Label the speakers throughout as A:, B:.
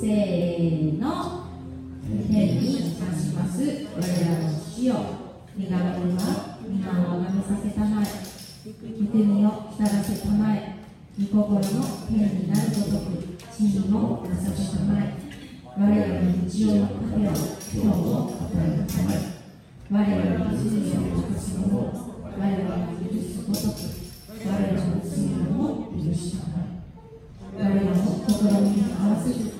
A: せーの天に達します。我らの父よ身がまれは皆を拝めさせたまえ。御国を浸らせたまえ。御心の天になるごとく地にもなさせたまえ。我らの日常の糧を今日も与えたまえ我らの罪を犯す者を我らが許すごとく我らの罪をも許したまえ。我らの心に合わせず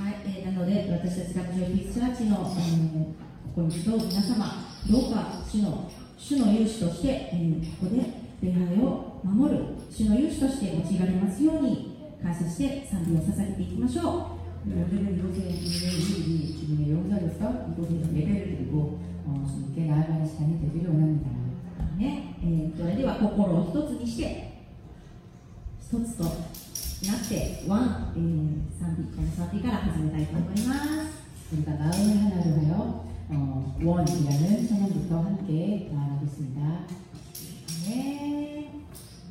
A: はい、えーなので私たち学場ピースチャーチの、えー、ここに集う皆様どうか主の主の勇士として、えーここで礼拝を守る主の勇士として用いられますように感謝して賛美を捧げていきましょ
B: 오늘은 이곳에 있는 우리 주님의 용사로서 이곳에서 예배를 드리고 어, 주님께 나아가는 시간이 되기를 원합니다.
A: う、ねえーそれでは心を一つにして一つと なってワン、えー賛美この賛美から始めたいと思います
B: 우리가 마음을 하나로 하여 어, 원이라는 찬양부터 함께 나아가겠습니다.
A: ね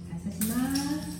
A: 感謝します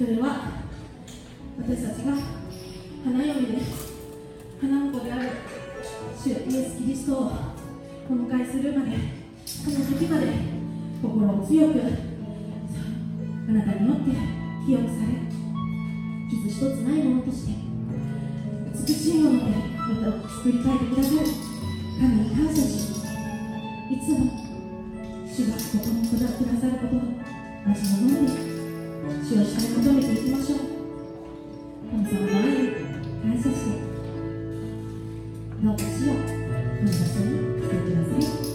C: それは私たちが花嫁で花婿である主イエス・キリストをお迎えするまでその時まで心を強くあなたによって清くされ傷一つないものとして美しいものでまた作り変えてくださる神に感謝しいつも主がここにくださることを待ち望んで主を下に求めていきましょう。神様の愛に感謝して。どうかしようこの場所に来てください。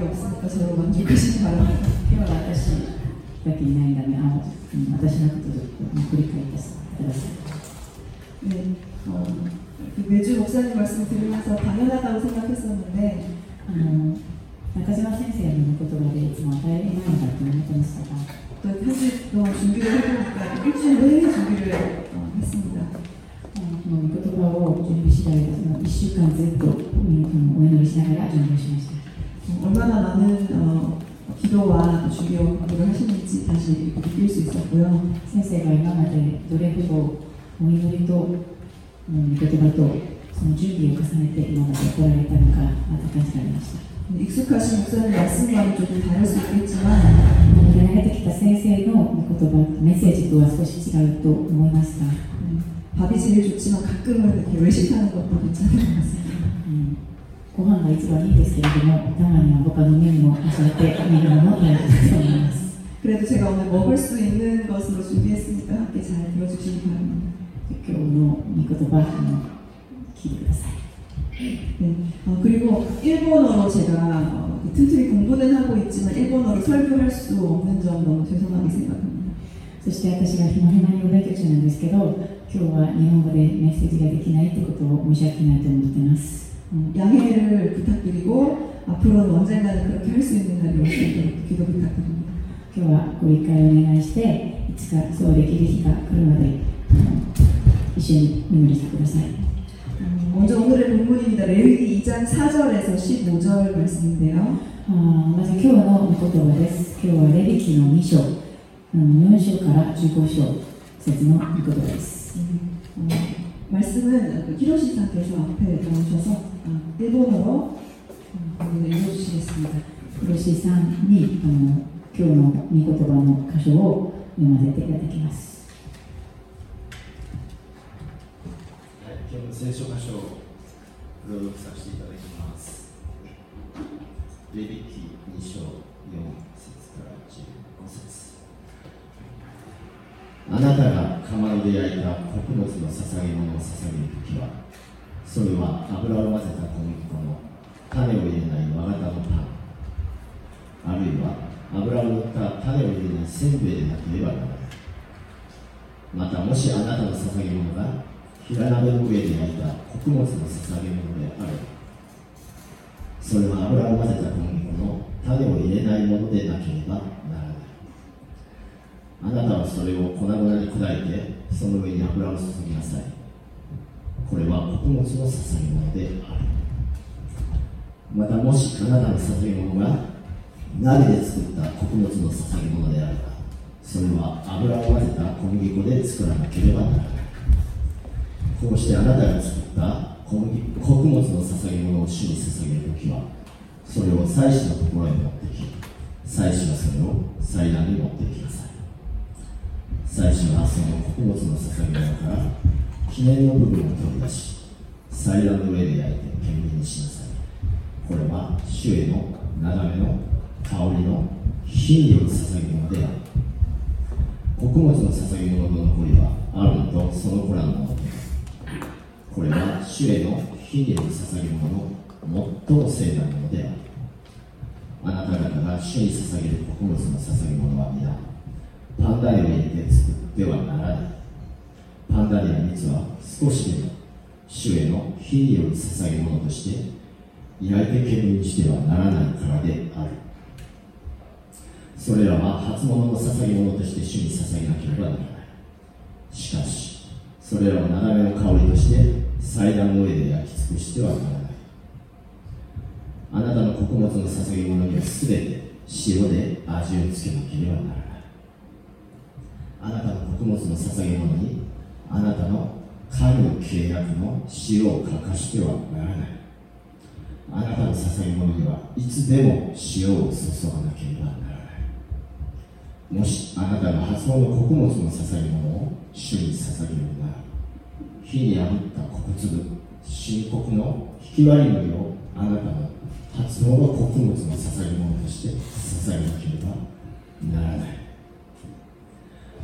D: 어차피 저밖에 없으니까 저로 만족하시기 바랍니다.
B: 今日は私だけいないんだねあ、うん、私のことちょっと繰り返してください
D: 네, 어, 그 매주 목사님 말씀 들으면서 당연하다고 생각했었는데
B: あの中島先生の言葉でいつも当たり前だと思ってましたが
D: 또 한 주 동안 준비를 해보니까 일주일 내내 준비를 어, 했습니다.
B: この御言葉を準備次第でその1週間ずっとうんお祈りしながら準備しました
D: 어, 얼마나 た。 많은 어, 기도와 준비를 하시는지 다시 이렇게 느낄 수 있었고요.
B: 先生が今までどれほどお祈りとうん御言葉とその準備を重ねて今まで来られたのかまた感じられました
D: 익숙하신 목사님 말씀과는 조금 다를 수 있겠지만
B: 今まで慣れてきた先生の御言葉メッセージとは少し違うと思いますが、
D: 음, 밥이 제일 좋지만 가끔은 이렇게 외식하는 것도 괜찮은 것 같습니다.
B: うんご飯が一番いいですけれどもたまには他の面も味わってみるのも良いかと思います
D: 그래도 제가 오늘 먹을 수 있는 것으로 준비했으니까 함께 잘 들어주시기 바랍니다.
B: 今日の御言葉あの聞いてください
D: 네. 어, 그리고 일본어로 제가 어, 틈틈이 공부는 하고 있지만 일본어로 설교할 수 없는 점 너무 죄송하게 생각합니다.
B: そして私が今ヘマにお勉強中なんですけど今日は日本語でメッセージができないってことを申し訳ないと思ってます
D: 어, 양해를 부탁드리고 앞으로는 언젠가는 그렇게 할 수 있는 날이 올 수 있도록 기도 부탁드립니다.
B: 今日はご理解をお願いしていつかそうできる日が来るまであの一緒にお祈りしてください
D: 어, 먼저 오늘의 본문입니다. 레위기 2장 4절에서 15절 말씀인데요.
B: あーまず今日の御言葉です今日はレビキの2章4章から15章節の御言葉です
D: 어, 말씀은 그 히로시상께서 앞에 나오셔서 어, 일본어로 어, 본문을 읽어주시겠습니다.
B: 黒石さんにあの今日の御言葉の箇所を読ませていただきます
E: はい、今日の聖書箇所を朗読させていただきます。レビキ2章4 あなたがかまで焼いた穀物の捧げ物を捧げるときは、それは油を混ぜた小麦粉の種を入れない和型のパン、あるいは油を塗った種を入れないせんべいでなければならない。またもしあなたの捧げ物が平鍋の上で焼いた穀物の捧げ物であればそれは油を混ぜた小麦粉の種を入れないものでなければあなたはそれを粉々に砕いてその上に油を注ぎなさい。これは穀物の捧げ物である。またもしあなたの捧げ物が鍋で作った穀物の捧げ物であればそれは油を混ぜた小麦粉で作らなければならない。こうしてあなたが作った小麦穀物の捧げ物を主に捧げるときはそれを祭司のところへ持ってき祭司はそれを祭壇に持っていきなさい祭司はその穀物の捧げ物から記念の部分を取り出し祭壇の上で焼いて煙にしなさい。これは主への眺めの香りの火による捧げ物である。穀物の捧げ物の残りはアロンとその子らのものでこれは主への火による捧げ物の最も聖なるものである。あなた方が主に捧げる穀物の捧げ物は皆パンダネを入れて作ってはならない。パンダネや蜜は少しでも主への火による捧げ物として焼いて煙にしてはならないからである。それらは初物の捧げ物として主に捧げなければならない。しかしそれらを斜めの香りとして祭壇の上で焼き尽くしてはならない。あなたの穀物の捧げ物にはすべて塩で味をつけなければならない。あなたの穀物の捧げ物にあなたの神の契約の塩を欠かしてはならない。あなたの捧げ物にはいつでも塩を注がなければならない。もしあなたの発音の穀物の捧げ物を主に捧げるなら火に炙った穀粒深刻の引き割り麦をあなたの発音の穀物の捧げ物として捧げなければならない。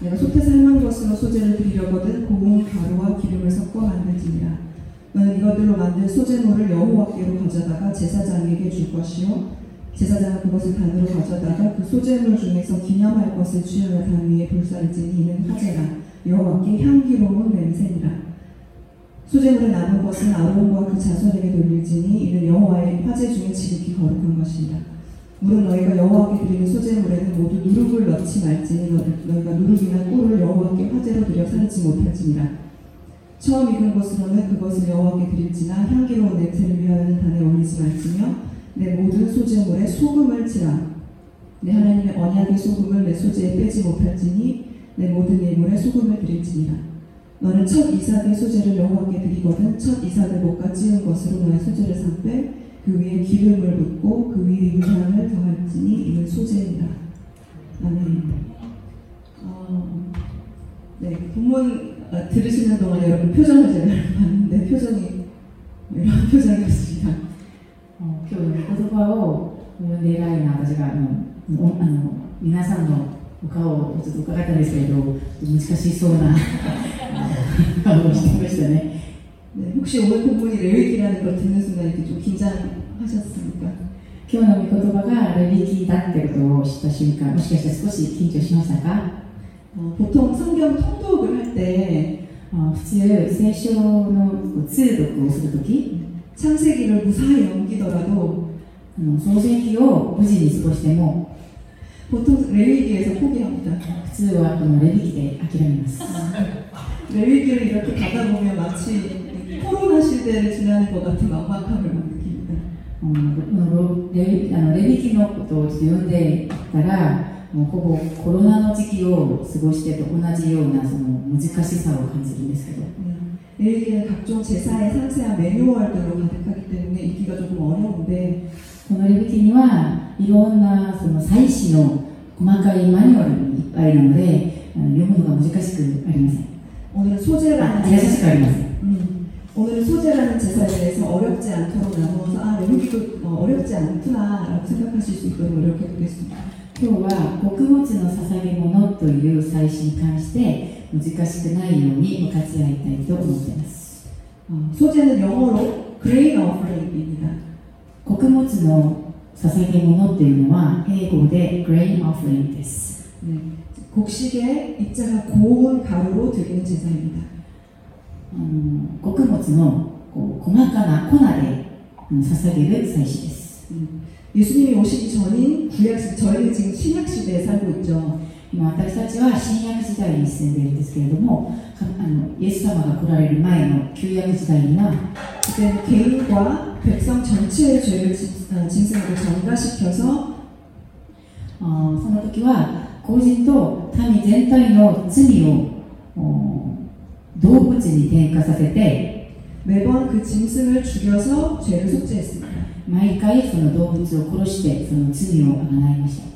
D: 내가 솥에 삶은 것으로 소재를 드리려거든 고운 가루와 기름을 섞어 만들지니라. 너는 이것들로 만든 소재물을 여호와께로 가져다가 제사장에게 줄 것이요. 제사장은 그것을 단으로 가져다가 그 소재물 중에서 기념할 것을 취하여 단 위에 불사를 지니 이는 화제라. 여호와께 향기로운 냄새니라. 소재물에 남은 것은 아론과 그 자손에게 돌릴지니 이는 여호와의 화제 중에 지극히 거룩한 것이니라 물은 너희가 여호와께 드리는 소재물에는 모두 누룩을 넣지 말지니 너- 너희가 누룩이나 꿀을 여호와께 화제로 드려 살지 못할지니라. 처음 익은 것으로는 그것을 여호와께 드릴지나 향기로운 냄새를 위하여는 단에 올리지 말지며 내 모든 소재물에 소금을 치라 내 하나님의 언약의 소금을 내 소재에 빼지 못할지니 내 모든 예물에 소금을 드릴지니라. 너는 첫 이삭의 소재를 여호와께 드리거든 첫 이삭을 볶아 찌은 것으로 너의 소재를 삼빼 그 위에 기름을 붓고 그 위에 유향을 더할지니 이는 소재니라 아멘 어, 네, 본문 어, 들으시는 동안 여러분 표정을 제가 봤는데 표정이 이런 표정이었습니다.
B: 今日の御言葉を読んで偉いな私があのおあの皆さんのお顔をちょっと伺ったんですけれど難しそうなあの顔をしてましたね
D: 네, 혹시 오늘 본문이 레위기라는 걸 듣는 순간 이렇게 좀 긴장하셨습니까?
B: 今日の御言葉がレビキだってことを知った瞬間もしかして少し緊張しましたか
D: 어, 보통 성경 통독을 할 때
B: あ普通聖書のこう通読をするとき
D: 창세기를 무사히 넘기더라도
B: あの創世記を無事に過ごしても
D: 보통 레위기에서 포기합니다.
B: 普通はこのレビキで諦めます
D: 레위기를 이렇게 가다 보면 마치 코로나 시대를 지나는 것 같은 막막함을 막 느낍니다.
B: うんレビあのレビキのことをちょっと読んでたらもうほぼコロナの時期を過ごしてと同じようなその難しさを感じるんですけど
D: 음, 레위기는 각종 제사의 상세한 매뉴얼들로 가득하기 때문에 읽기가 조금 어려운데
B: このレビキにはいろんなその祭祀の細かいマニュアルもいっぱいなのであの読むのが難しくありません
D: 오늘은
B: あ
D: 소재라는
B: 優しくありません
D: 음, 오늘은 소재라는 제사에 대해서 어렵지 않도록 나누어서 아 레위기도 어, 어렵지 않구나라고 생각하실 수 있도록 노력해 보겠습니다.
B: 今日は穀物の捧げ物という祭祀に関して難しくないように分かち合いたいと思っています
D: 어, 소재는 영어로 grain offering입니다.
B: 穀物の捧げ物っていうのは英語で grain offering です。
D: 네, 곡식에 입자가 고운 가루로 드리는 제사입니다.
B: あの穀物のこう細かな粉であの捧げる祭祀です。
D: 음, 예수님이 오시기 전인 구약 시 저희는 지금 신약 시대에 살고 있죠.
B: 今私たちは新約時代に住んでいるんですけれども、かあのイエス様が来られる前の旧約時代には
D: 그때는 개인과 백성 전체의 죄를 진, 어, 짐승으로 전가시켜서
B: あその時は個人と民全体の罪をお 動物に転嫁させて
D: 매번 그 짐승을 죽여서 죄를 속죄했습니다.
B: 毎回その動物を殺してその罪をあがないました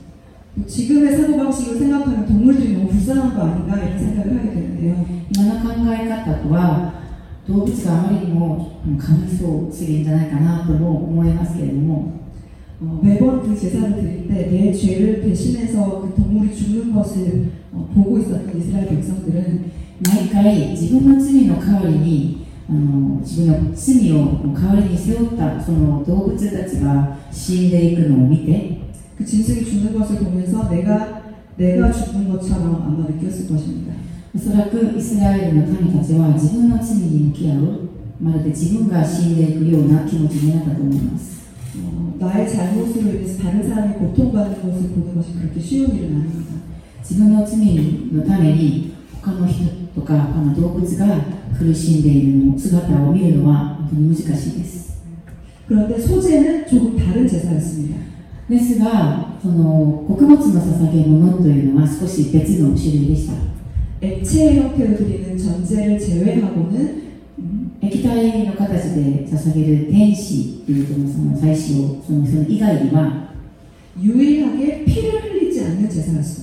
D: 지금의 사고방식을 생각하면 동물들이 너무 불쌍한 거 아닌가 이런 생각을 하게 되는데요.
B: 今の考え方とは動物があまりにもうんかわいそうすぎるんじゃないかなとも思いますけれども
D: 어, 매번 그 제사를 드릴 때 내 죄를 대신해서 그 동물이 죽는 것을 어, 보고 있었던 이스라엘 백성들은
B: 毎回自分の罪の代わりにあの自分の罪を代わりに背負ったその動物たちが死んでいくのを見て
D: 그 짐승이 죽는 것을 보면서 내가 내가 죽는 것처럼 아마 느꼈을 것입니다.
B: おそらくイスラエルの民たちは自分の罪に向き合うまるで自分が死んでいくような気持ちになったと思います
D: 어, 나의 잘못으로 인해서 다른 사람이 고통받는 것을 보는 것이 그렇게 쉬운 일은 아닙니다.
B: 自分の罪のために他の人 とか他の動物が苦しんでいるの姿を見るのは本当に難しいです
D: 그런데 소재는 조금 다른 제사였습니다.
B: ですがその穀物の捧げ物というのは少し別の種類でした
D: 액체 형태로 드리는 전제를 제외하고는 음,
B: 液体の形で捧げる天使というそのその祭祀をそのその以外には
D: 유일하게 피를 흘리지 않는 제사였습니다.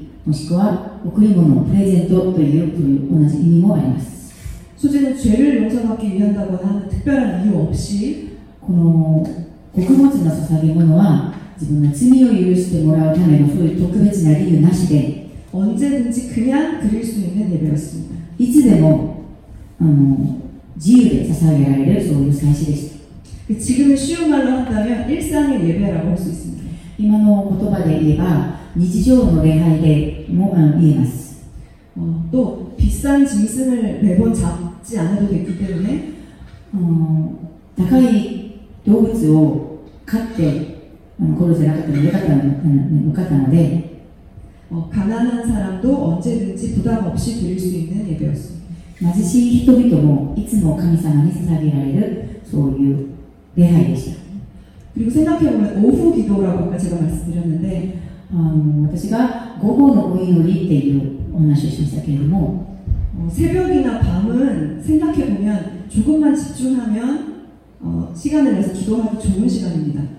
B: もしくは贈り物プレゼントというという同じ意味もあります
D: 소재는 죄를 용서받기 위한다거나 하는 특별한 이유 없이
B: この穀物の捧げ物は自分の罪を許してもらうためのそういう特別な理由なしで
D: 언제든지 그냥 드릴 수 있는 예배였습니다.
B: いつでもあの自由で捧げられるそういう祭祀でした
D: 그 지금의 쉬운 말로 한다면 일상의 예배라고 할 수 있습니다.
B: 今の言葉で言えば日常の礼拝で もあの言えます
D: 어, 또 비싼 짐승을 매번 잡지 않아도 됐기 때문에
B: あの高い動物を飼ってあの殺せなかったのでよかったのうんよかったので
D: 어, 가난한 사람도 언제든지 부담 없이 드릴 수 있는 예배였습니다.
B: 貧しい人々もいつも神様に捧げられるそういう礼拝でした
D: 그리고 생각해보면 오후 기도라고 아까 제가 말씀드렸는데
B: あの私が午後のお祈りっていうお話をしましたけれども
D: 어, 새벽이나 밤은 생각해보면 조금만 집중하면 어, 시간을 내서 기도하기 좋은 시간입니다.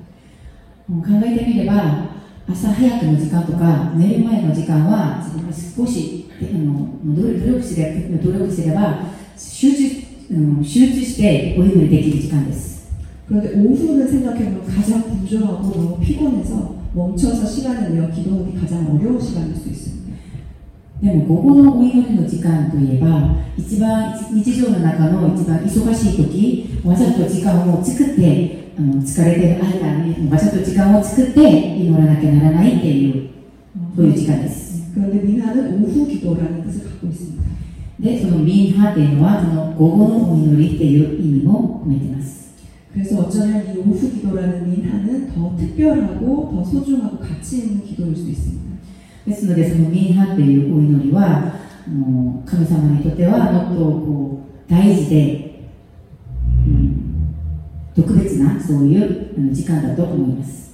B: 考えてみれば朝早くの時間とか寝る前の時間は自分が少しあの努力努力すれば努力すれば集中,、うん、集中してお祈りできる時間です
D: 그런데 오후는 생각해보면 가장 분주하고 너무 피곤해서 멈춰서 시간을 내어 기도하기 가장 어려운 시간일 수 있습니다.
B: でも午後のお祈りの時間といえば一番日常の中の一番忙しい時わざと時間を作ってあの疲れてる間にわざと時間を作って祈らなきゃならないっていうそういう時間です
D: 그런데 민하는 오후 기도라는 뜻을 갖고 있습니다.
B: でそのミンハっていうのはその午後のお祈りっていう意味も込めています
D: 그래서 어쩌면 이 오후 기도라는 민하는 더 특별하고 더 소중하고 가치 있는 기도일 수 있습니다.
B: ですのでそのミンハっていうお祈りはあの神様にとってはもっとこう大事で、うん、特別なそういうあの時間だと思います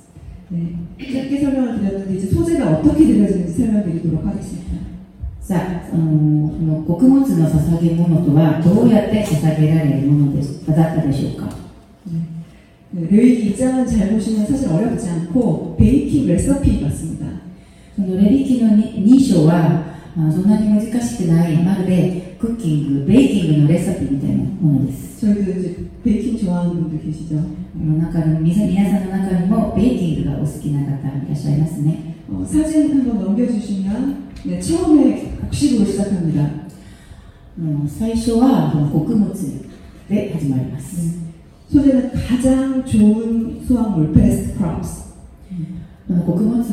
D: 네, 짧게 설명을 드렸는데 이제 소재가 어떻게 드려지는지 설명드리도록 하겠습니다.
B: さあ、あのその穀物の捧げ物とはどうやって捧げられるものですだったでしょうか
D: 네, 르위기 2장은 잘 보시면 사실 어렵지 않고 베이킹 레시피 같습니다.
B: そのレビ記の 2, 章はあそんなに難しくないまるでクッキングベイキングのレシピみたいなものです
D: 저희도 이제 베이킹 좋아하는 분들 계시죠?
B: あの中に皆皆さんの中にもベイキングがお好きな方いらっしゃいますね
D: 어, 사진 한번 넘겨주시면 네, 처음에 곡식으로 시작합니다.
B: あの最初はこの穀物で始まります、
D: 소재는 가장 좋은 수확물, best crops.
B: この穀物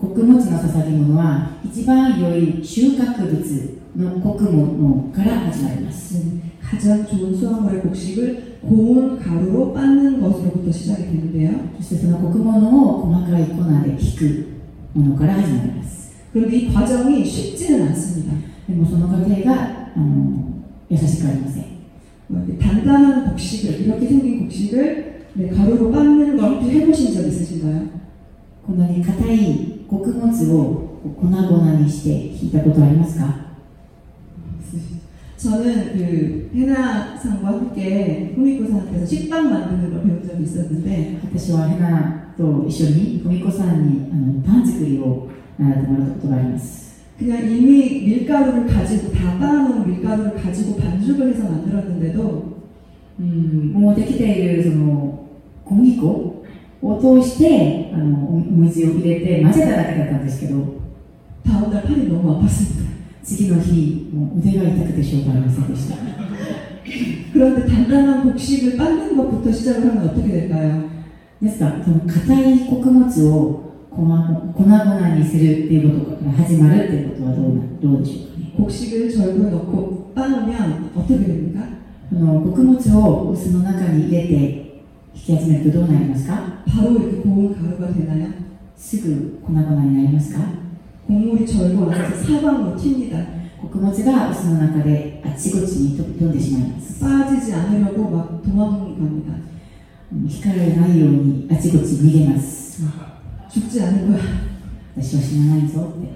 B: 穀物の捧げ物は一番良い収穫物の穀物から始まります
D: 네, 가장 좋은 수확물의 곡식을 고운 가루로 빻는 것으로부터 시작이 되는데요.
B: そしてその穀物を細かい粉でひくものから始まります
D: 그런데 이 과정이 쉽지는 않습니다.
B: でもその過程があの優しくありません
D: 어, 이렇게 단단한 곡식을, 이렇게 생긴 곡식을 네, 가루로 빻는 걸 혹시 해보신 적 있으신가요?
B: こんなに硬い穀物を粉々にしてひいたことありますか
D: 저는 그 해나상과 함께 후미코상한테서 식빵 만드는 걸 배운 적이 있었는데
B: 私はヘナと一緒に富子さんにあのパン作りを習ってもらったことがあります
D: 그냥 이미 밀가루를 가지고 다 빻아놓은 밀가루를 가지고 반죽을 해서 만들었는데도
B: うんもうできているその小麦粉 を通してあのおお水を入れて混ぜただけだったんですけど
D: 다음 날 팔이 너무 아팠습니다.
B: 次の日もう腕が痛くてしょうがありませんでした
D: 그런데 단단한 곡식을 빻는 것부터 시작을 하면 어떻게 될까요?
B: ですからその硬い穀物を 粉粉々にするっていうことから始まるっていうことはどうなどうでしょうかね
D: 곡식을 절구에 넣고 빻으면 어떻게 됩니까?
B: あの穀物を臼の中に入れて引き集めるとどうなりますか
D: 바로 이렇게 고운 가루가 되나요?
B: すぐ粉々になりますか
D: 곡물이 절구 안에서 사방으로 튑니다.
B: 穀物が臼の中であっちこっちに飛び飛んでしまいます
D: 빠지지 않으려고 막 도망갑니다.
B: うん引かれないようにあちこち逃げます
D: 죽지 않을 거야.
B: 私は死なないぞって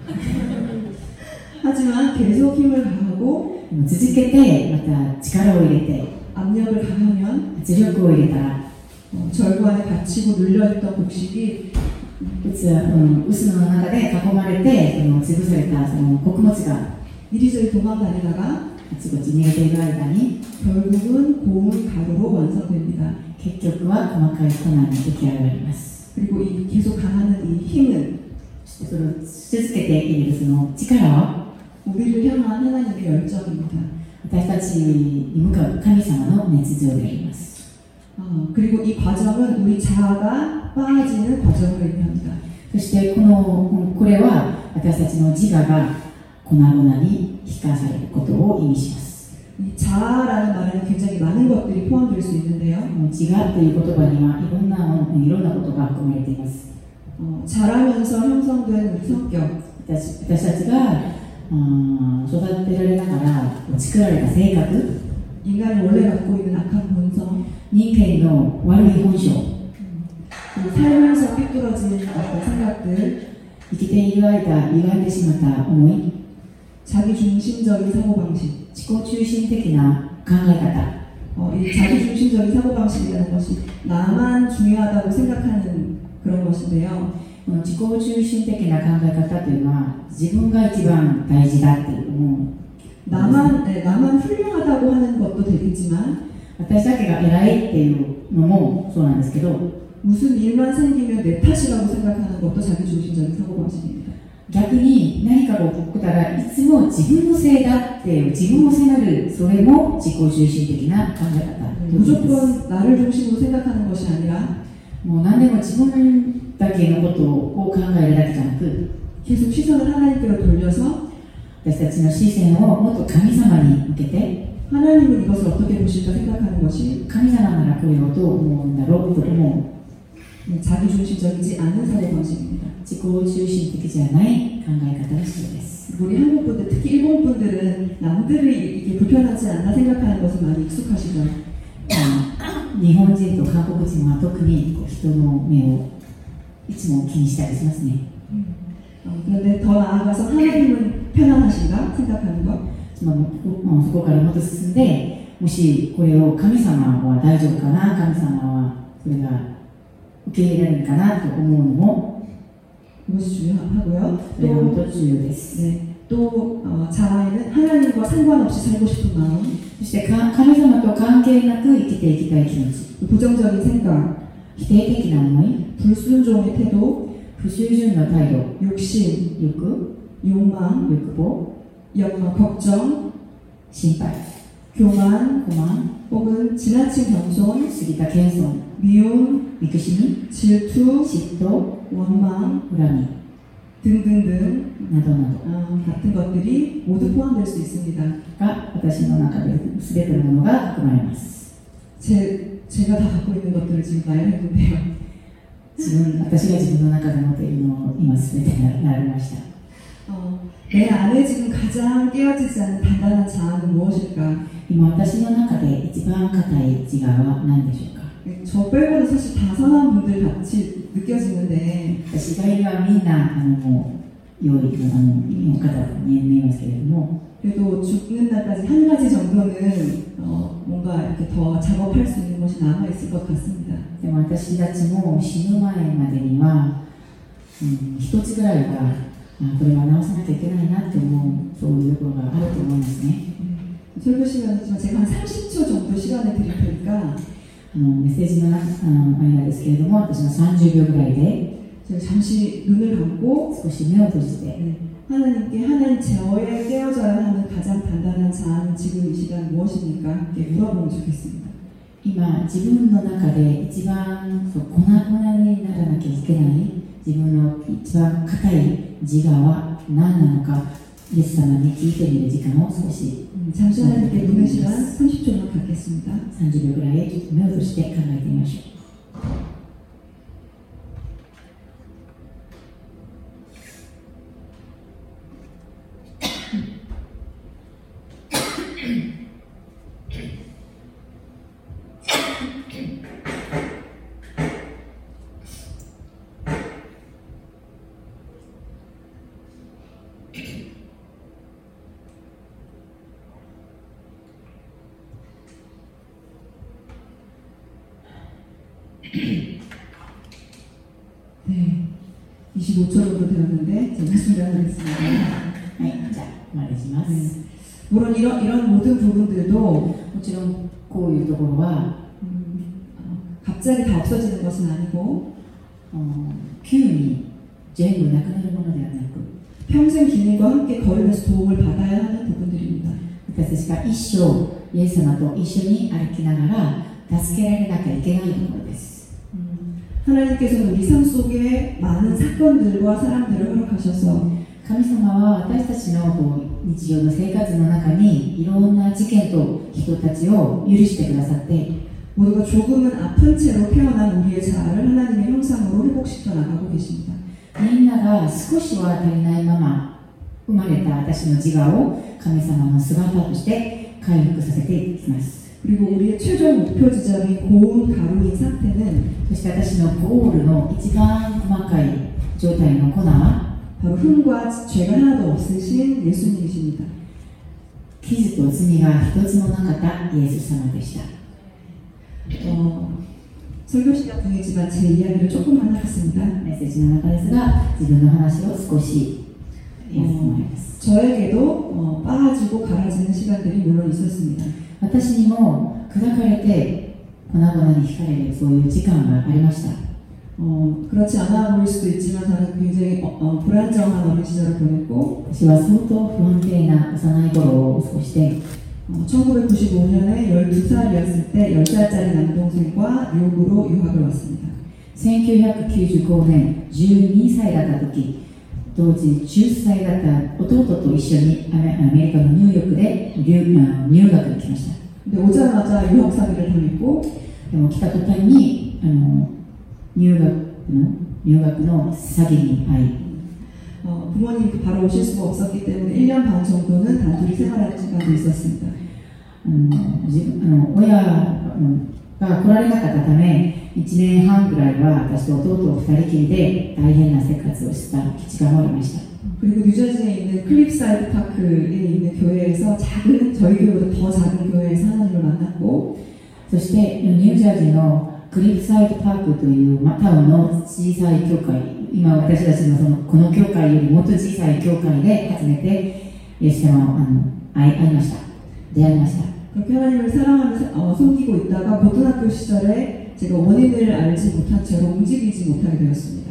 D: 하지만 계속 힘을 가하고
B: でも続けてまた力を入れて
D: 압력을 가하면
B: 圧力を入れたら
D: 어, 절구 안에 갇히고 눌려있던 곡식이
B: うつは、うん、臼の中で囲まれてその潰されたその穀物があ
D: 이리저리 도망다니다가
B: ちこち逃げている間に
D: 결국은 고운 가루로 완성됩니다.
B: 結局は細かい粉に出来上がります
D: 그리고 이 계속 가하는 이 힘은
B: そしてそれを続けているその力は
D: 우리를 향한 하나님의 열정입니다.
B: 私たちに向かう神様の熱情であります
D: 어, 그리고 이 과정은 우리 자아가 빠지는 과정을 의미합니다.
B: そしてこのこれは私たちの自我が粉々に引かされることを意味します
D: 이 자아라는 말에는 굉장히 많은 것들이 포함될 수 있는데요.
B: この自我という言葉にはいろんなものいろんなことが含まれています
D: 어, 자라면서 형성된 우리 성격,
B: 私私たちがうん育てられながら作られた性格
D: 인간이 원래 갖고 있는 악한 본성,
B: 人間の悪い本性
D: 그리고 살면서 삐뚤어진 어떤 생각들,
B: 生きている間歪んでしまった思い
D: 자기 중심적인 사고방식.
B: 自己中心的な考え方
D: 어, 이 자기 중심적인 사고방식이라는 것이 나만 중요하다고 생각하는 그런 것인데요.
B: この自己中心的な考え方というのは自分が一番大事だって思う
D: 나만, 네, 나만 훌륭하다고 하는 것도 되겠지만
B: 私だけが偉いっていうのもそうなんですけど
D: 무슨 일만 생기면 내 탓이라고 생각하는 것도 자기 중심적인 사고방식입니다.
B: 逆に何かが起こったらいつも自分のせいだって自分を責めるそれも自己中心的な考え方
D: 네, 무조건 나를 중심으로 생각하는 것이 아니라
B: もう何でも自分だけのことを考えるだけじゃなく
D: 계속 시선을 하나님께로 돌려서
B: 私たちの視線をもっと神様に向けて
D: 하나님은 이것을 어떻게 보실까 생각하는 것이
B: 神様ならこれをどう思うんだろうと思う
D: 네, 자기 중심적이지 않은 사고방식입니다.
B: 自己中心的じゃない考え方が必要です
D: 우리 한국 분들, 특히 일본 분들은 남들이 이게 불편하지 않나 생각하는 것은 많이 익숙하시죠.
B: あの日本人と韓国人は特にこう人の目をいつも気にしたりしますね
D: 어, 그런데 더 나아가서 하나님은 편안하신가 생각하는 것.
B: そのもうそこからもっと進んでもしこれを神様は大丈夫かな神様はそれが 受け入れられるかなと思うのも
D: 그것이 중요하고요.
B: それが
D: 또,
B: 本当重要です
D: 네, 또 어, 자아에는 하나님과 상관없이 살고 싶은 마음,
B: そしてか神様と関係なく生きていきたい気持ち
D: 부정적인 생각,
B: 否定的な思い
D: 불순종의 태도,
B: 不従順な態度
D: 욕심,
B: 欲
D: 욕망,
B: 欲望
D: 역, 어, 걱정,
B: 心配
D: 교만,
B: 不満
D: 혹은 지나친 겸손,
B: 過ぎた謙遜
D: 미움,
B: 憎しみ
D: 질투,
B: 嫉妬
D: 원망
B: 恨み
D: 등등등
B: などなど
D: 어, 같은 것들이 모두 포함될 수 있습니다.
B: が私の中で全てのものが含まれます
D: 제, 제가 다 갖고 있는 것들을 지금 말했는데요.
B: 自分私が自分の中で持っているのを今全てなられました
D: 어, 내 안에 지금 가장 깨어지지 않는 단단한 자아는 무엇일까?
B: 今私の中で一番硬い自我は何でしょうか
D: 저 빼고는 사실 다 선한 분들 같이 느껴지는데
B: 私以外はみんなあのもう良いあのいい方に見えますけれども
D: 그래도 죽는 날까지 한 가지 정도는 어, 뭔가 이렇게 더 작업할 수 있는 것이 남아 있을 것 같습니다.
B: でも私たちも死ぬ前までには、うん、一つぐらいはあこれは直さなきゃいけないなって思うそういうところがあると思いますね
D: 설교 시간이지만 제가 한 30초 정도 시간을 드릴 테니까
B: あのメッセージの中あの間ですけれども私の30秒ぐらいで
D: 제가 잠시 눈을 감고
B: 少し目を閉じて
D: 네, 하나님께 하나님 저에 깨어져야 하는 가장 단단한 자아는 지금 이 시간 무엇입니까? 이렇게 물어보면 좋겠습니다.
B: 今自分の中で一番そう粉々にならなきゃいけない自分の一番硬い自我は何なのか イエス様に聞いてみる時間を少し
D: 음, 잠시 하나님께 묻는 시간 30초만 갖겠습니다.
B: 30秒ぐらいちょっと目を閉じて考えてみましょう
D: 이런, 이런 모든 부분들도
B: もちろんこういうところは
D: 음, 어, 갑자기 다 없어지는 것은 아니고
B: あの急に全部なくなるものではなく
D: 평생 기능과 함께 걸으면서 도움을 받아야 하는 부분들입니다.
B: 私たちが一生イエス様と一緒に歩きながら助けられなきゃいけないところです
D: 음, 하나님께서는 우리 삶 속에 많은 사건들과 사람들을 허락하셔서
B: 神様は私たちのこう日常の生活の中にいろんな事件と人たちを許してくださって
D: 모두가 조금은 아픈 채로 태어난 우리의 자아를 하나님의 형상으로 회복시켜 나가고 계십니다.
B: みんなが少しは足りないまま生まれた私の自我を神様の姿として回復させていきます
D: 그리고 우리의 최종 목표 지점인 고운 가루인 상태는
B: そして私のゴールの一番細かい状態の粉は
D: 바로 흠과 죄가 하나도 없으신 예수님이십니다.
B: 傷と罪が一つもなかったイエス様でした
D: 어, 설교 시간 중이지만 제 이야기를 조금만 하겠습니다.
B: メッセージの中ですが自分の話を少しやってもらいます
D: 저에게도 어, 빠지고 갈아지는 시간들이 물론 있었습니다.
B: 私にも砕かれて粉々に惹かれるそういう時間がありました
D: 어, 그렇지 않아 보일 수도 있지만 저는 굉장히 어, 어, 불안정한 어린 시절을 보냈고
B: 私は相当不安定な幼い頃を過ごして
D: 어, 1995년에 12살이었을 때 10살짜리 남동생과 뉴욕으로 유학을 왔습니다.
B: 1995年12歳だった時当時10歳だった弟と一緒にアメアメリカのニューヨークで留あ入学に来ました
D: 근데 오자마자 유학 사기를 당했고
B: でも来た途端にあの 入学の入学の詐欺に遭い
D: 어, 부모님이 바로 오실 수가 없었기 때문에 1년 반 정도는 단둘이 생활하는 시간도 있었습니다.
B: あの自分あの親あのが来られなかったため1年半ぐらいは私と弟2人きりで大変な生活をした基地がありました
D: 그리고 뉴저지에 있는 클립사이드 파크에 있는 교회에서 작은 저희 교회보다 더 작은 교회에서 하나님을 만났고
B: そしてニュージャージーの クリフサイドパークというまタウンの小さい教会今私たちのそのこの教会よりもっと小さい教会で初めてイエス様をあの会い会いました出会いました
D: 그렇게 하나님을 사랑하며 사- 어, 섬기고 있다가 고등학교 시절에 제가 원인을 알지 못한 채로 움직이지 못하게 되었습니다.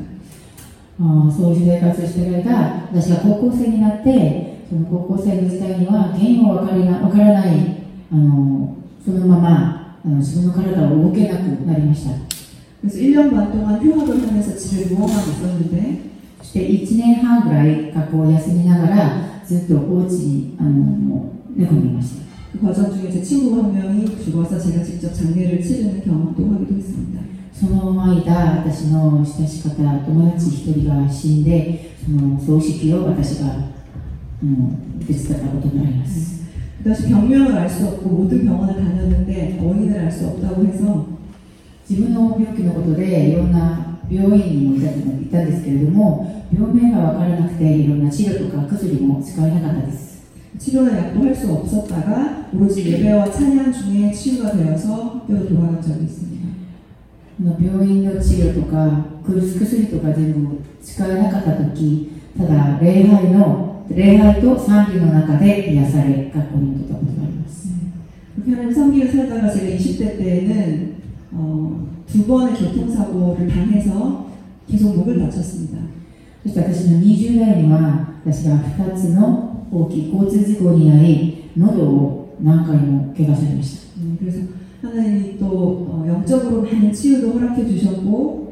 B: あーそういう生活をしている間私が高校生になってその高校生の時代には原因も分かりな分からないあのそのままあの 自分の体を動けなくなりました
D: 그래서 1년 반 동안 휴학을 하면서 집에 누워만 있었는데
B: そして1年半ぐらい学校を休みながらずっとお家にあのもう寝込んでいました
D: 그 과정 중에 제 친구 한 명이 죽어서 제가 직접 장례를 치르는 경험도 하기도 했습니다.
B: その間私の親しかった友達一人が死んでその葬式を私が、うん、手伝ったことがあります
D: 그 당시 병명을 알 수 없고 모든 병원을 다녔는데 원인을 알 수 없다고 해서
B: 自分の病気のことでいろんな病院にもいた行ったんですけれども病名が分からなくていろんな治療とか薬も使えなかったです
D: 치료나 약도 할 수 없었다가 오로지 예배와 찬양 중에 치유가 되어서 학교로 돌아간 적이 있습니다.
B: この病院の治療とか薬とか全部使えなかった時ただ礼拝の 礼拝と賛美の中で癒され学校に戻ったことがあります
D: 그렇게 하나님 섬기를 살다가 제가 20대 때에는 어, 두 번의 교통사고를 당해서 계속 목을 다쳤습니다.
B: そして私の20代には私が2つの大きい交通事故に遭い喉を何回も怪我されました
D: 음, 그래서 하나님이 또 어, 영적으로 많은 치유도 허락해 주셨고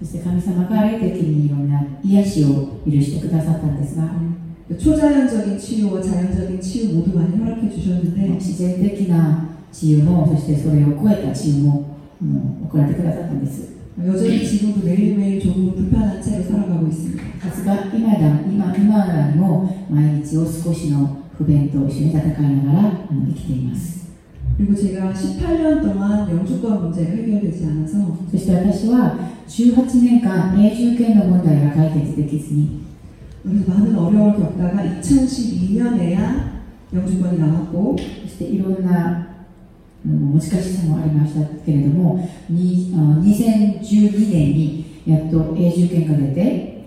B: そして神様が霊的にいろんな癒しを許してくださったんですが
D: 그 초자연적인 치유와 자연적인 치유 모두 많이 허락해 주셨는데
B: 自然的な治癒もそしてそれを超えた治癒ももう行ってくださったんです
D: 여전히 지금도 매일매일 조금 불편한 채로 살아가고 있습니다.
B: ですが今だ今今らにも毎日を少しの不便と一緒に戦いながらあの生きています
D: 그리고 제가 18년 동안 영주권 문제가 해결되지 않아서
B: そして私は18年間永住権の問題が解決できずに
D: 그래서 많은 어려움을 겪다가 2012년에야 영주권이 나왔고
B: そしていろんなうん難しさもありましたけれどもにあ2012年にやっと永住権が出て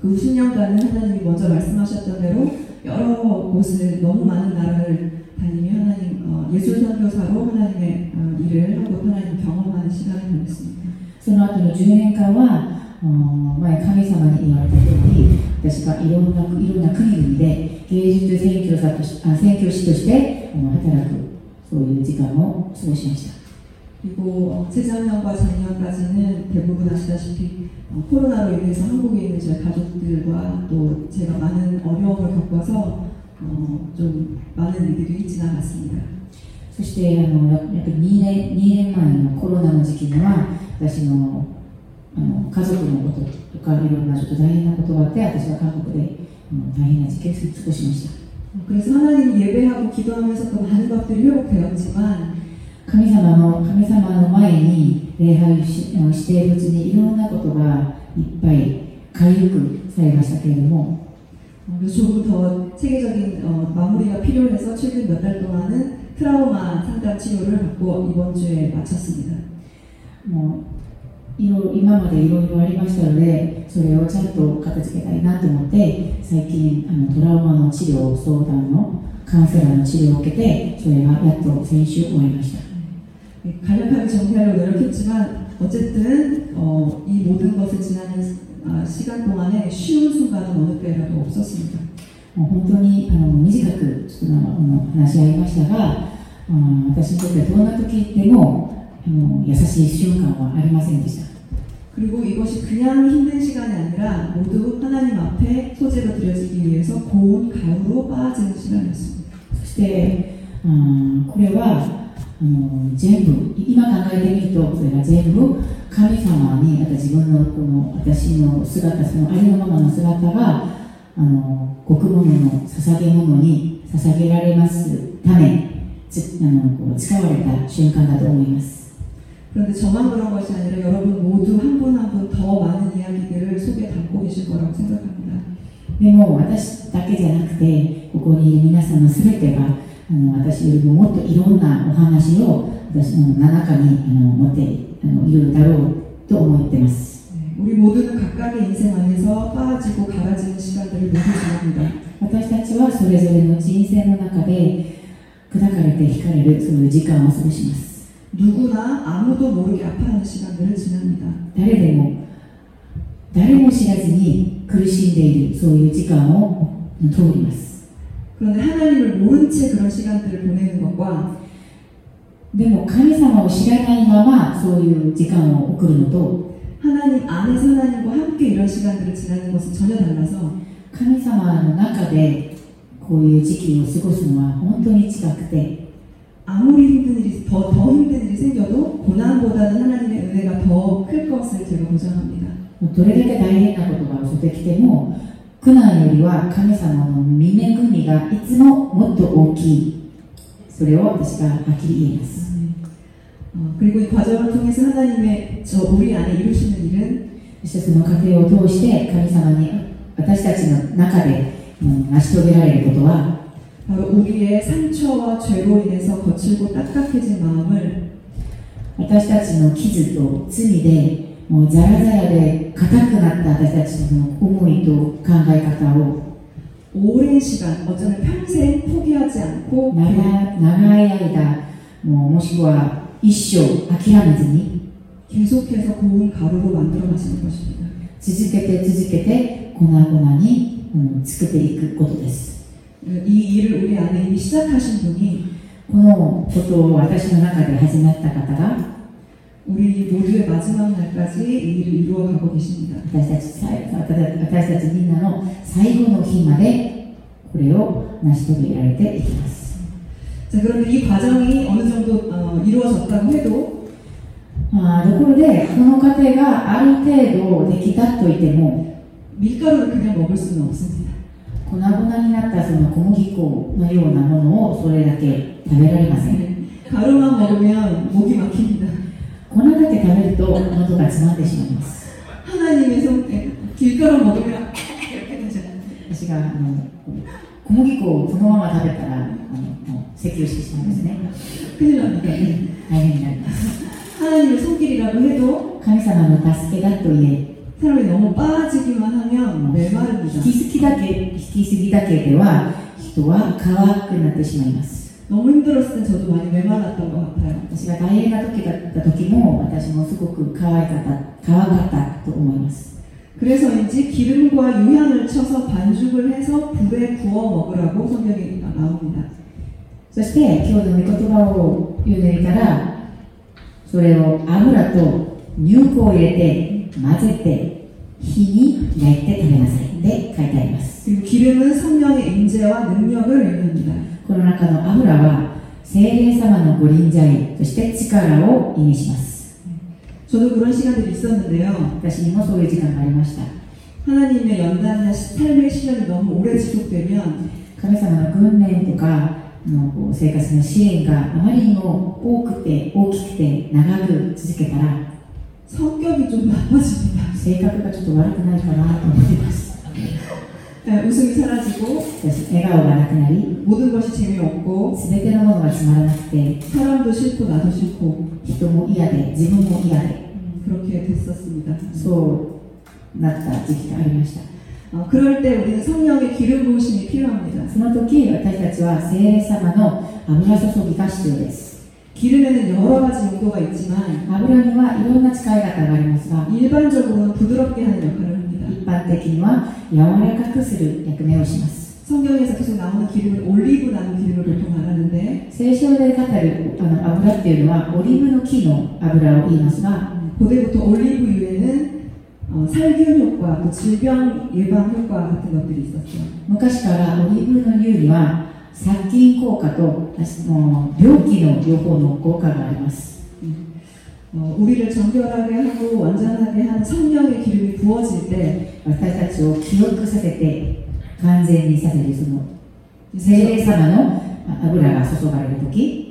D: 그 10년간은 하나님이 먼저 말씀하셨던 대로 여러 곳을 너무 많은 나라를 다니며 하나님 어, 예술 선교사로 하나님의 어, 일을 하고 하나님 경험하는 시간을 보냈습니다.
B: その後の10年間はあ 前神様に言われた通り私がいろんないろんな国々で芸術宣教者としあ宣教師としてあの働くそういう時間を過ごしました
D: 그리고 어, 재작년과 작년까지는 대부분 아시다시피 어, 코로나로 인해서 한국에 있는 제 가족들과 또 제가 많은 어려움을 겪어서 어, 좀 많은 일들이 지나갔습니다.
B: そしてあのややっぱり2年 ,2 年前のコロナの時期には私の あの家族のこととかいろんなちょっと大変なことがあって私は韓国であの大変な時期を過ごしました
D: 그래서 하나님 예배하고 기도하면서 또 많은 것들이 회복되었지만
B: 神様の神様の前に礼拝をしあのしているうちにいろんなことがいっぱい回復されましたけれども
D: 어, 그래서 조금 더 체계적인 어, 마무리가 필요해서 최근 몇 달 동안은 트라우마 상담 치료를 받고 이번 주에 마쳤습니다.
B: もう いろ今までいろいろありましたのでそれをちゃんと片付けたいなと思って最近あのトラウマの治療相談のカウンセラーの治療を受けてそれがやっと先週終わりました
D: 네, 간략하게 정리하려고 노력했지만 어쨌든 어, 이 모든 것을 지나는 아, 시간 동안에 쉬운 순간은 어느 때라도 없었습니다.
B: もう本当にあの短くちょっとあの話し合いましたが、あ私にとってはどんな時でも あの優しい瞬間はありませんでした。
D: 그리고 이것이 그냥 힘든 시간이 아니라 모두 하나님 앞에 소재로 드려지기 위해서 고운 가루로 빠지는 시간이었습니다.
B: そして、うんこれはあの全部今考えてみるとそれが全部神様にまた自分のこの私の姿そのありのままの姿があの国物の捧げ物に捧げられますためつあのこう使われた瞬間だと思います
D: 그런데 저만 그런 것이 아니라 여러분 모두 한 분 한 분 더 많은 이야기들을 속에 담고 계실 거라고 생각합니다.
B: でも私だけじゃなくてここにいる皆さんの全てがあの私よりももっといろんなお話を私の中にあの持ってあのいるだろうと思ってます
D: 네, 우리 모두는 각각의 인생 안에서 빠지고 갈아지는 시간들을 모두 지납니다.
B: 私たちはそれぞれの人生の中で砕かれて惹かれるそういう時間を過ごします
D: 누구나 아무도 모르게 아파하는 시간들을 지납니다.
B: 誰でも誰も知らずに苦しんでいるそういう時間を通ります
D: 그런데 하나님을 모른 채 그런 시간들을 보내는 것과
B: でも神様を知らないままそういう時間を送るのと
D: 하나님 안에서 하나님과 함께 이런 시간들을 지나는 것은 전혀 달라서
B: 神様の中でこういう時期を過ごすのは本当に近くて
D: 아무리 힘든 일이 더, 더 힘든 일이 생겨도 고난보다는 하나님의 은혜가 더 클 것을 제가 보장합니다.
B: どれだけ大変なことが襲ってきても苦難よりは神様の見恵みがいつももっと大きいそれを私がはっきり言えます
D: 어, 그리고 이 과정을 통해서 하나님의 저 우리 안에 이루시는 일은
B: そしてその過程を通して神様に私たちの中で、うん成し遂げられることは
D: 바로 우리의 상처와 죄로 인해서 거칠고 딱딱해진 마음을
B: 私たちの傷と罪でもうザラザラで硬くなった私たちの思いと考え方を
D: 오랜 시간, 어쩌면 평생 포기하지 않고
B: 長長い間もうもしくは 一生諦めずに
D: 계속해서 고운 가루로 만들어 가시는 것입니다.
B: 続けて続けて粉々に、うん作っていくことです
D: 이 일을 우리 안에 이미 시작하신 분이
B: このことを私の中で始まった方が
D: 우리 모두의 마지막 날까지 이 일을 이루어가고 계십니다.
B: 私たち最私たちみんなの最後の日までこれを成し遂げられていきます
D: 자, 그런데 이 과정이 어느 정도 어, 이루어졌다고 해도
B: あーところでこの過程がある程度できたといっても
D: 밀가루를 그냥 먹을 수는 없습니다.
B: 粉々になったその小麦粉のようなものをそれだけ食べられません。粉だけ食べると喉が詰まってしまいます。私があの小麦粉をそのまま食べたらあのもう咳をしてしまうんですね大変になります神様の助けだと言え
D: 사람이 너무 빠지기만 하면
B: 引
D: 메마릅니다.
B: きすぎだけ引きすぎだけでは人は乾くなってしまいます
D: 너무 힘들었을 땐 저도 많이 메말랐던 것 같아요.
B: 私が大変な時だった時も私もすごく可愛かった可愛かったと思います
D: 그래서인지 기름과 유향을 쳐서 반죽을 해서 불에 구워 먹으라고 성경에 나옵니다.
B: そして今日の御言葉を読んでみたらそれを油と乳粉を入れて 混ぜて火に焼いて食べなさいで書いてあります
D: 그리고 기름은 성령의 임재와 능력을 의미합니다.
B: この中の油は聖霊様のご臨在そして力を意味します
D: 저도 그런 시간들이 있었는데요.
B: 私にもそういう時間がありました
D: 하나님의 연단이나 삶의 시간이 너무 오래 지속되면
B: 神様の訓練とかのこう生活の支援があまりにも多くて大きくて長く続けたら
D: 성격이 좀 나빠집니다.
B: 性格がちょっと悪くなるかなと思います
D: 네, 웃음이 사라지고
B: 私笑顔がなくなり
D: 모든 것이 재미없고
B: 全てのものがつまらなくて
D: 사람도 싫고 나도 싫고
B: 人も嫌で自分も嫌で
D: 그렇게 됐었습니다.
B: そうなった時期がありました
D: 어, 그럴 때 우리는 성령의 기름 부으심이 필요합니다.
B: その時私たちは聖霊様の油注ぎが必要です
D: 기름에는 여러 가지 용도가 있지만
B: 油にはいろんな使い方がありますが
D: 일반적으로는 부드럽게 하는 역할을 합니다.
B: 一般的には柔らかくする役目をします
D: 성경에서 계속 나오는 기름을 올리브라는 기름을 보통 말하는데
B: 聖書で語るあの油っていうのはオリーブの木の油を言いますが
D: 고대부터 올리브유에는 어, 살균 효과, 또 질병 예방 효과 같은 것들이 있었어요.
B: 昔からオリーブの油には 殺菌効果とあの病気の予防の効果があります
D: 어, 우리를 정결하게 하고 완전하게 하는 성령의 기름이 부어질 때
B: 私たちを記憶させて完全にさせるその聖霊様のあ油が注がれる時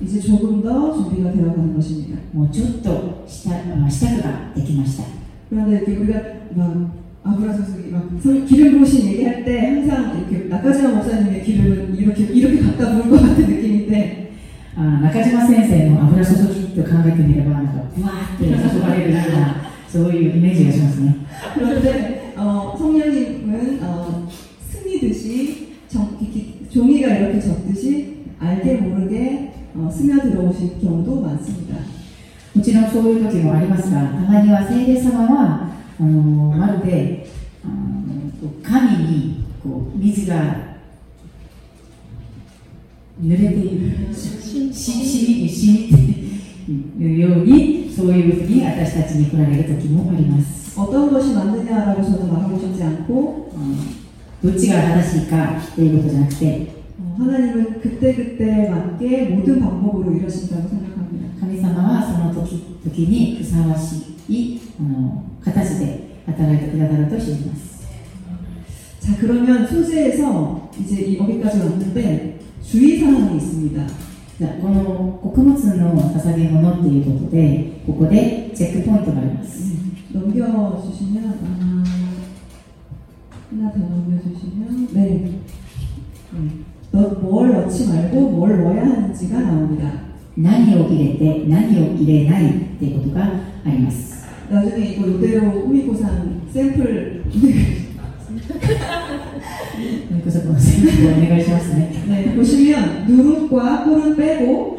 D: 이제 조금 더 준비가 되어가는 것입니다.
B: もうちょっとしたあ支度ができました
D: 그런데 이렇게 우리가 막 아브라소스기 막 성- 기름 부으신 얘기할 때 항상 이렇게 나까지마 목사님의 기름은 이렇게 이렇게 갖다 부은 것 같은 느낌인데
B: あ中島先生の油注ぎと考えてみればなんかブワーって注がれるようなそういうイメージがしますね
D: 그런데 어, 성령님은 어, 스미듯이 정- 이렇게 종이가 이렇게 젖듯이 알게 모르게 어, 스며들어오실 경우도 많습니다.
B: もちろんそういう時もありますがたまには聖霊様は あのまるであのこう神にこう水が濡れているししししみているようにそういうふうに私たちに来られる時もあります
D: 어떤 것이 맞느냐라고 저는 말하고 싶지 않고
B: どっちが正しいかということじゃなくて
D: 어, 하나님은 그때그때 맞게 모든 방법으로 일하신다고 생각합니다.
B: 神様はその時々にふさわしい あの形で働いてくださると信じます
D: 자 그러면 소재에서 이제 이 여기까지 왔는데 주의사항이 있습니다.
B: じゃあこの穀物の捧げ物っていうことでここでチェックポイントがあります
D: 넘겨주시면 아, 하나 더 넘겨주시면 네. 네. 너, 뭘 넣지 말고 뭘 넣어야 하는지가 나옵니다.
B: 何を入れて何を入れないっていうことがあります
D: 나중에 이거 이대로 우미고상 샘플
B: ということでお願いしますね
D: 네, 보시면 누룩과 꿀은 빼고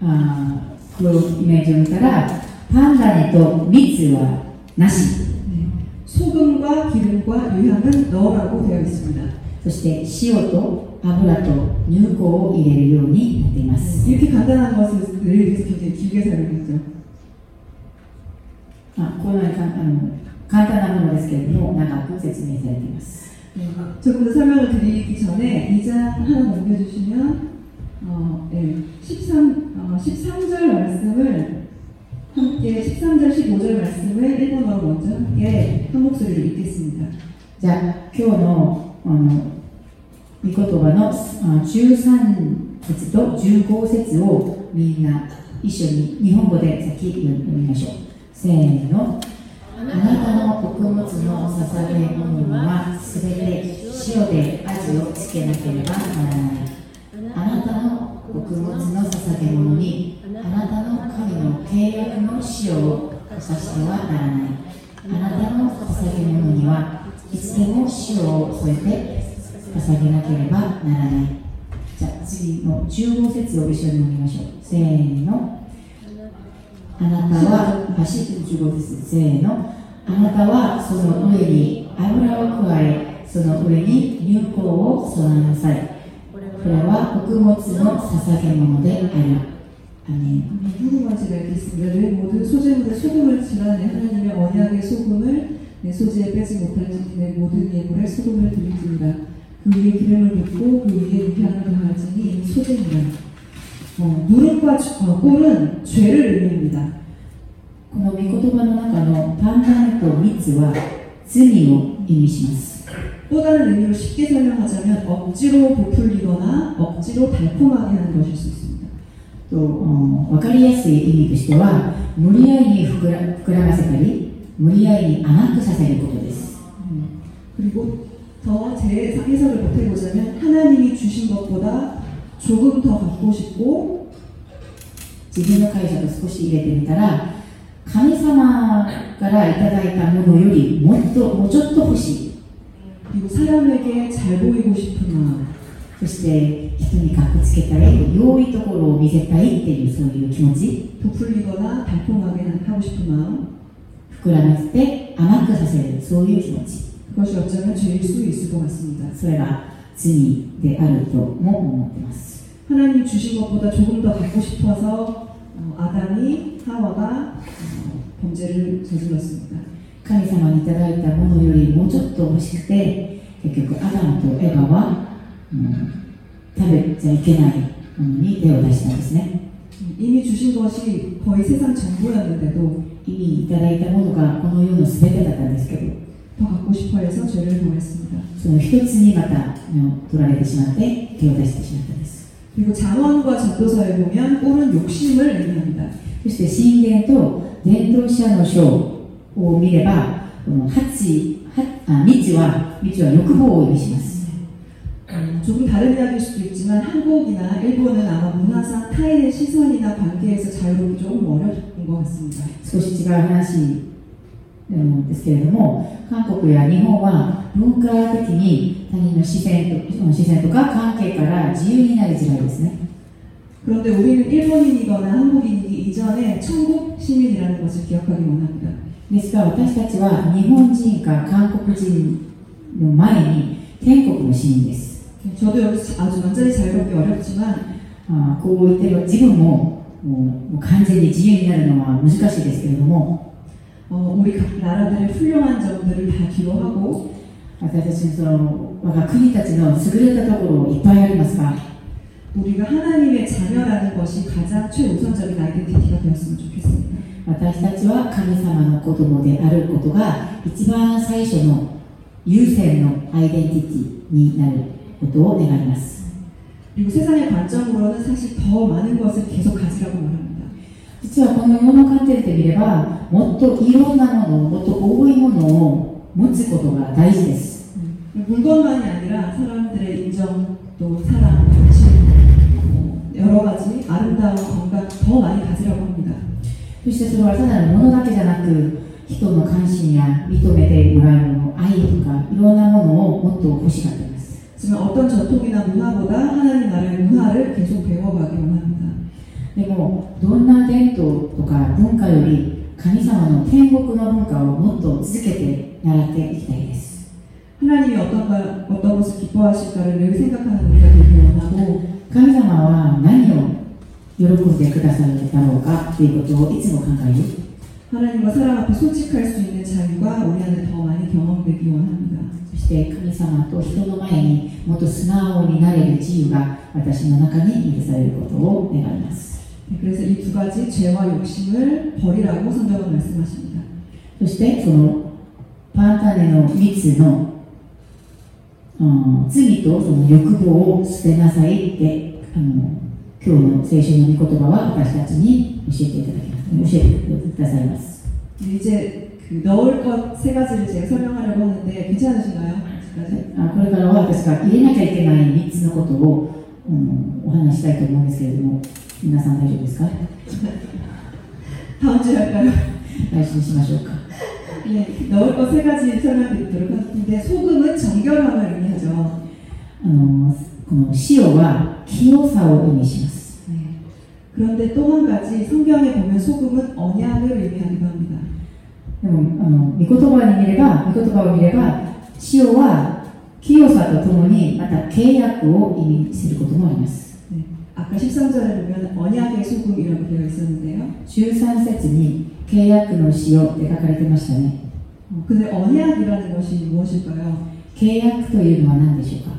B: あー このイメージを見たらパンダネと蜜はなし
D: 네. 소금과 기름과 유향은 넣으라고 되어 있습니다.
B: そして塩と油と乳香を入れるようになっています
D: 이렇게 간단한 것을 늘 굉장히 길게 설명했죠.
B: あこのようにかあの簡単なものですけれども長く説明されています
D: 네. 조금 더 설명을 드리기 전에 2장 하나 넘겨주시면 어, 네. 13, 어, 13절 말씀을 함께 13절 15절 말씀을 일본어로 먼저 함께 한 목소리로 읽겠습니다.
B: じゃあ今日のあの御言葉のあ13節と15節をみんな一緒に日本語で先読みましょう せーのあなたの穀物の捧げ物はすべて塩で味をつけなければならない。あなたの穀物の捧げ物にあなたの神の契約の塩をさしてはならない。あなたの捧げ物にはいつでも塩を添えて捧げなければならない。じゃあ次の15節を一緒に読みましょう。せーのあなたは走って15節せーのあなたはその上に油を加えその上に乳香を備えなさいこれは穀物の捧げ物であるアメン
D: 한국말제가 있겠습니다. 내 모든 소재물에 소금을 지라내 하나님의 언약의 소금을 내 소재에 빼지 못할지니 내 모든 예물에 소금을 드릴지니라. 그 위에 기름을 붓고 그 위에 유향을 더할지니 이 소재니라. 어, 누룩과 주- 어, 꿀은 죄를 의미합니다.
B: この御言葉の中のパンダネと蜜は罪を意味します
D: 또 다른 의미로 쉽게 설명하자면 억지로 부풀리거나 억지로 달콤하게 하는 것일 수 있습니다.
B: とうん分かりやすい意味としては無理やりに膨ら膨らませたり無理やりに甘くさせることです
D: 음, 그리고 더 제 해석을 보태보자면 하나님이 주신 것보다 조금 더 갖고 싶고
B: 自分の解釈を少し入れてみたら神様からいただいたものよりもっともうちょっと欲しい
D: 그리고 사람에게 잘 보이고 싶은 마음
B: そして人にかっこつけたい良いところを見せたいっていうそういう気持ち
D: 부풀리거나 달콤하게 하고 싶은 마음
B: 膨らませて甘くさせるそういう気持ち
D: 그것이 어쩌면 죄일 수 있을 것 같습니다.
B: それが罪であるとも思ってます
D: 하나님 주신 것보다 조금 더 갖고 싶어서 어, 아담이 하와가 어, 범죄를 저질렀습니다.
B: 神様にいただいたものよりもうちょっと欲しくて結局アダムとエバは、うん食べちゃいけないものに手を出したんですね
D: 음, 이미 주신 것이 거의 세상 전부였는데도
B: 意味いただいたものがこの世の全てだったんですけど
D: 더 갖고 싶어 해서 죄를 범했습니다.
B: その一つにまた目を取られてしまって手を出してしまったんです
D: 그리고 장원과 전도서에 보면 꼴은 욕심을 의미합니다.
B: そして神殿と伝道者の書を見ればこの八はあ道は道は欲望を意味します
D: 음, 조금 다른 이야기일 수도 있지만 한국이나 일본은 아마 문화상 타인의 시선이나 관계에서 자유롭기 조금 어려운 것 같습니다.
B: 少し違う話なんですけれども韓国や日本は文化的に 他人の視線と視線とか関係から自由になりづらいですね
D: 그런데 우리는 일본인이거나 한국인이기 이전에 천국 시민이라는 것을 기억하기 원합니다.
B: ですが私たちは日本人か韓国人の前に天国の市民です
D: 저도 여기서 아주 완전히 자유롭기 어렵지만
B: あーこう言って自分ももうもう完全に自由になるのは難しいですけれども
D: 어, 우리 각 나라들의 훌륭한 점들을 다 기록하고
B: 私たちのその我が国たちの優れたところいっぱいありますが
D: 우리가 하나님의 자녀라는 것이 가장 최우선적인 아이덴티티가 되었으면 좋겠습니다.
B: 私たちは神様の子供であることが一番最初の優先のアイデンティティになることを願います
D: 그리고 세상의 관점으로는 사실 더 많은 것을 계속 가지라고 말합니다.
B: 実はこの世の観点で見ればもっといろんなものをもっと多いものを 持つことが大事です
D: 물건만이 아니라 사람들의 인정 또 사랑, 관심 어, 여러 가지 아름다운 건강 더 많이 가지라고 합니다.
B: そしてそれはただのものだけじゃなく人の関心や認めてもらうもの愛とかいろんなものをもっと欲しがっています
D: 하지만 어떤 전통이나 문화보다 하나님 나라의 문화를 계속 배워가기 원합니다.
B: でもどんな伝統とか文化より 神様の天国の文化をもっと続けて習っていきたいです
D: 하나님이 어떤, 걸, 어떤 것을 기뻐하실까를 늘 생각하는 우리가 되기 원하고
B: 神様は何を喜んでくださるだろうかということをいつも考える
D: 하나님과 사람 앞에 솔직할 수 있는 자유가 우리 안에 더 많이 경험되기 원합니다.
B: そして神様と人の前にもっと素直になれる自由が私の中に許されることを願います
D: 네, 그래서 이 두 가지 죄와 욕심을 버리라고 성경은 말씀하십니다.
B: そしてそのパンタネの蜜の、うん、罪とその欲望を捨てなさいってあの今日の聖書の御言葉は私たちに教えていただきます教えてくださいます
D: 네, 이제 그 넣을 것 세 가지를 제가 설명하려고 하는데 괜찮으신가요? 아직까지?
B: あこれからは私が入れなきゃいけない3つのことを、うん、お話ししたいと思うんですけれども 皆さん大丈夫ですか
D: 다음 주에 할까요?
B: 来週にしましょうか
D: 네, 넣을 것 세 가지 설명드리도록 할 텐데 소금은 정결함을 의미하죠.
B: あのこの塩は清さを意味します
D: 네. 그런데 또 한 가지 성경에 보면 소금은 언약을 의미하기도 합니다.
B: でもあの御言葉に見れば御言葉を見れば塩は清さとともにまた契約を意味することもあります
D: 네. 아까 13절에 보면 언약의 소금이라고 되어 있었는데요.
B: 13節に契約の塩って書かれてましたね
D: 어, 근데 언약이라는 것이 무엇일까요?
B: 契約というのは何でしょうか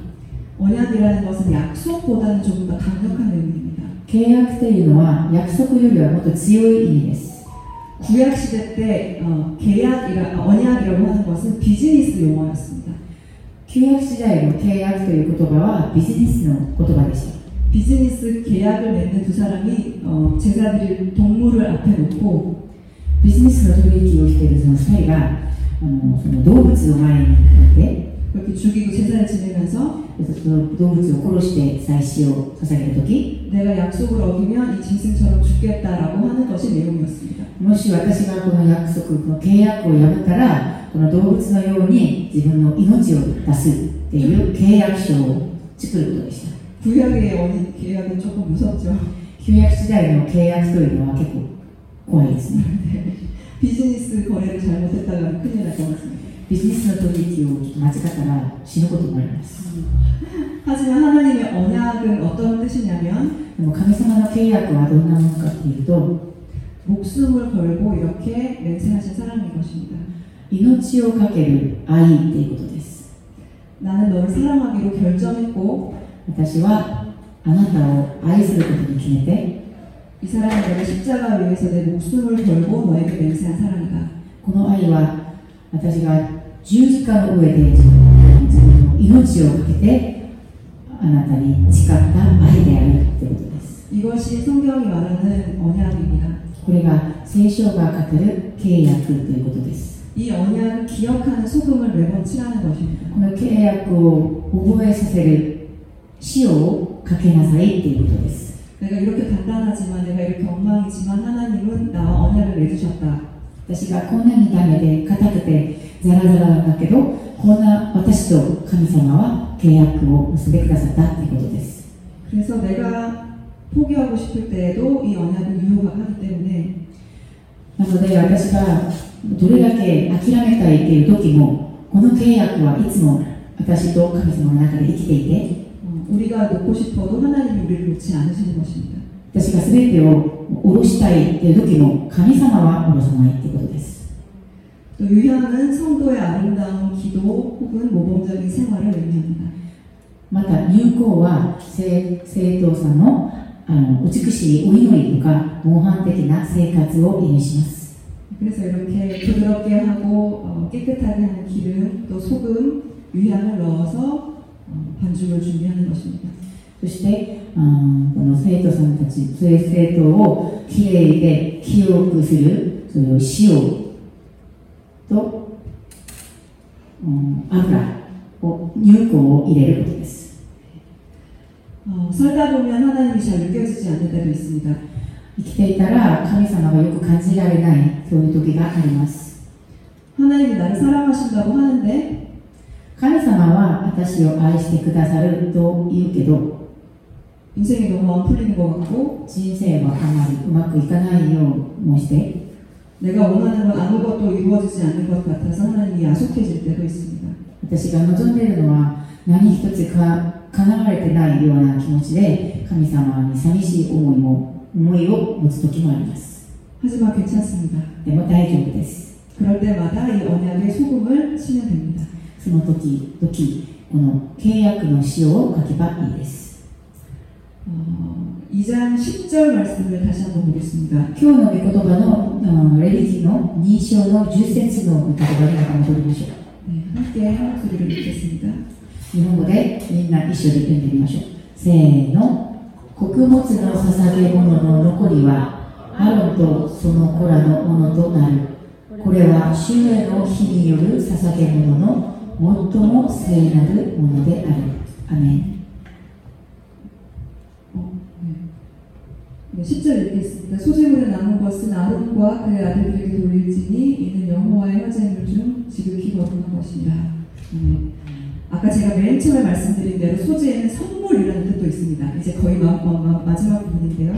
D: 언약이라는 것은 약속보다는 조금 더 강력한 의미입니다.
B: 契約というのは約束よりはもっと強い意味です
D: 구약 시대 때 어, 계약이라 아, 언약이라고 하는 것은 비즈니스 용어였습니다.
B: 旧約時代の契約という言葉はビジネスの言葉でした
D: 비즈니스 계약을 맺는 두 사람이 어, 제자들이 동물을 앞에 놓고
B: ビジネスの取引をしているその2人があのその動物を前に置いて
D: 이렇게 죽이고 제사를 지내면서
B: その動物を殺して祭祀を捧げた時
D: 내가 약속을 어기면 이 짐승처럼 죽겠다라고 하는 것이 내용이었습니다.
B: もし私がこの約束この契約を破ったらこの動物のように自分の命を出すっていう契約書を作ることでした
D: 구약의 언 계약은 조금 무섭죠.
B: 旧約時代の契約というのは結構怖いですね
D: 비즈니스 거래를 잘못했다가 큰일 날 것 같습니다.
B: ビジネスの取引をちょっと間違ったら死ぬこともあります
D: 하지만 하나님의 언약은 어떤 뜻이냐면
B: でも神様の契約はどんなものかというと
D: 목숨을 걸고 이렇게 맹세하신 사랑인 것입니다.
B: 命をかける愛っていうことです
D: 나는 너를 사랑하기로 결정했고
B: 私はあなたを愛することに決めて
D: 이 사랑은 내가 십자가 위에서 내 목숨을 걸고 너에게 맹세한 사랑이다.
B: この愛は私が十字架の上で自分の命をかけてあなたに誓った愛であるということです
D: 이것이 성경이 말하는 언약입니다.
B: これが聖書が語る契約ということです
D: 이 언약을 기억하는 소금을 매번 칠하는 것입니다.
B: この契約を覚えさせる 塩をかけなさいということです
D: 내가 이렇게 단단하지만 내가 이렇게 엉망이지만 하나님은 나와 언약을 맺으셨다.
B: 私がこんなにダメで硬くてザラザラなんだけどこんな私と神様は契約を結んでくださったということです
D: 그래서 내가 포기하고 싶을 때에도 이 언약을 유효하기 때문에
B: なので私がどれだけ諦めたいっていう時もこの契約はいつも私と神様の中で生きていて
D: 어, 우리가 놓고 싶어도 하나님이 우리를 놓지 않으시는 것입니다.
B: 私が全てを下ろしたいっていう時も神様は下ろさないっていうことです
D: 또 유향은 성도의 아름다운 기도 혹은 모범적인 생활을 의미합니다.
B: また入校は生生徒さんのあの美しいお祈りとか模範的な生活を意味します
D: 그래서 이렇게 부드럽게 하고 어, 깨끗하게 하는 기름 또 소금 유향을 넣어서 어, 반죽을 준비하는 것입니다.
B: そして、あーこの生徒さんたち、生生徒をきれいで清くする、その塩と、うん油を、乳香を入れることです。
D: 어, 살다 보면 하나님이 잘 느껴지지 않는 때도 있습니다.
B: 生きていたら神様がよく感じられない、そういう時があります。
D: 하나님이 나를 사랑하신다고 하는데
B: 神様は私を愛してくださると言うけど、
D: 인생이 너무 안 풀리는 것 같고
B: 人生はあまりうまくいかないようもして
D: 내가 원하는 건 아무것도 이루어지지 않는 것 같아서 하나님이 야속해질 때도 있습니다.
B: 私が望んでいるのは何一つか叶われてないような気持ちで神様に寂しい思いも思いを持つ時もあります
D: 하지만 괜찮습니다.
B: でも大丈夫です
D: 그럴 때마다 이 언약의 소금을 치면 됩니다.
B: その時々この契約の塩を書けばいいです
D: 어, 2장 10절 말씀을 다시 한번 보겠습니다.
B: 今日の御言葉のうんレビキの認証の10節の御言葉にまた戻りましょう
D: 네, 함께 한 목소리를 읽겠습니다.
B: 日本語でみんな一緒に読んでみましょうせーの穀物の捧げ物の残りはアロンとその子らのものとなるこれは主への日による捧げ物の 最も聖なるものであるアメン
D: 네, 10절 읽겠습니다. 소재물에 남은 것은 아론과 그의 아들들에게 돌릴지니 이는 여호와의 화제물 중 지극히 거룩한 것이라. 네. 아까 제가 맨 처음에 말씀드린 대로 소재에는 선물이라는 뜻도 있습니다. 이제 거의 마, 마, 마, 마지막 부분인데요.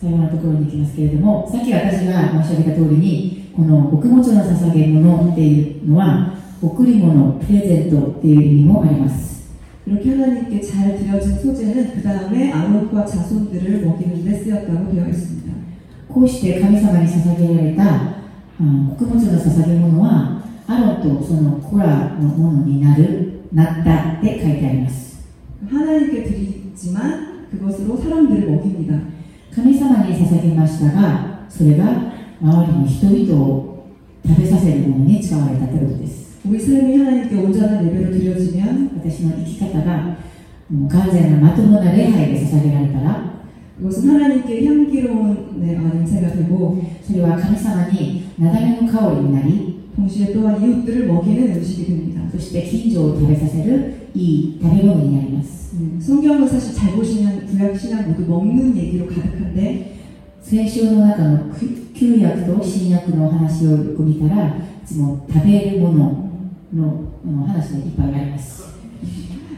B: 最後のところに行きますけれどもさっき私が申し上げた通りにこの穀物の捧げ物っていうのは 贈り物プレゼントっていう意味もあります
D: 이렇게 하나님께 잘 드려진 소재는 그 다음에 아론과 자손들을 먹이는 데 쓰였다고 되어 있습니다.
B: こうして神様に捧げられたうん穀物の捧げ物はアロンとその子らのものになるなったって書いてあります
D: 하나님께 드리지만 그것으로 사람들을 먹입니다.
B: 神様に捧げましたがそれが周りの人々を食べさせるものに使われたということです
D: 우리 삶이 하나님께 온전한 예배로 드려지면
B: 私の生き方がもう完全なまともな礼拝で捧げられたら
D: 그것은 하나님께 향기로운 네, 어, 냄새가 되고
B: それは神様になだめの香りになり
D: 동시에 또한 이웃들을 먹이는 음식이 됩니다.
B: そして近所を食べさせるいい食べ物になります
D: 네, 성경을 사실 잘 보시면 구약 신약 모두 먹는 얘기로 가득한데
B: 聖書の中の旧約と新約の話をよく見たらいつも食べるもの のあの話がいっぱいあります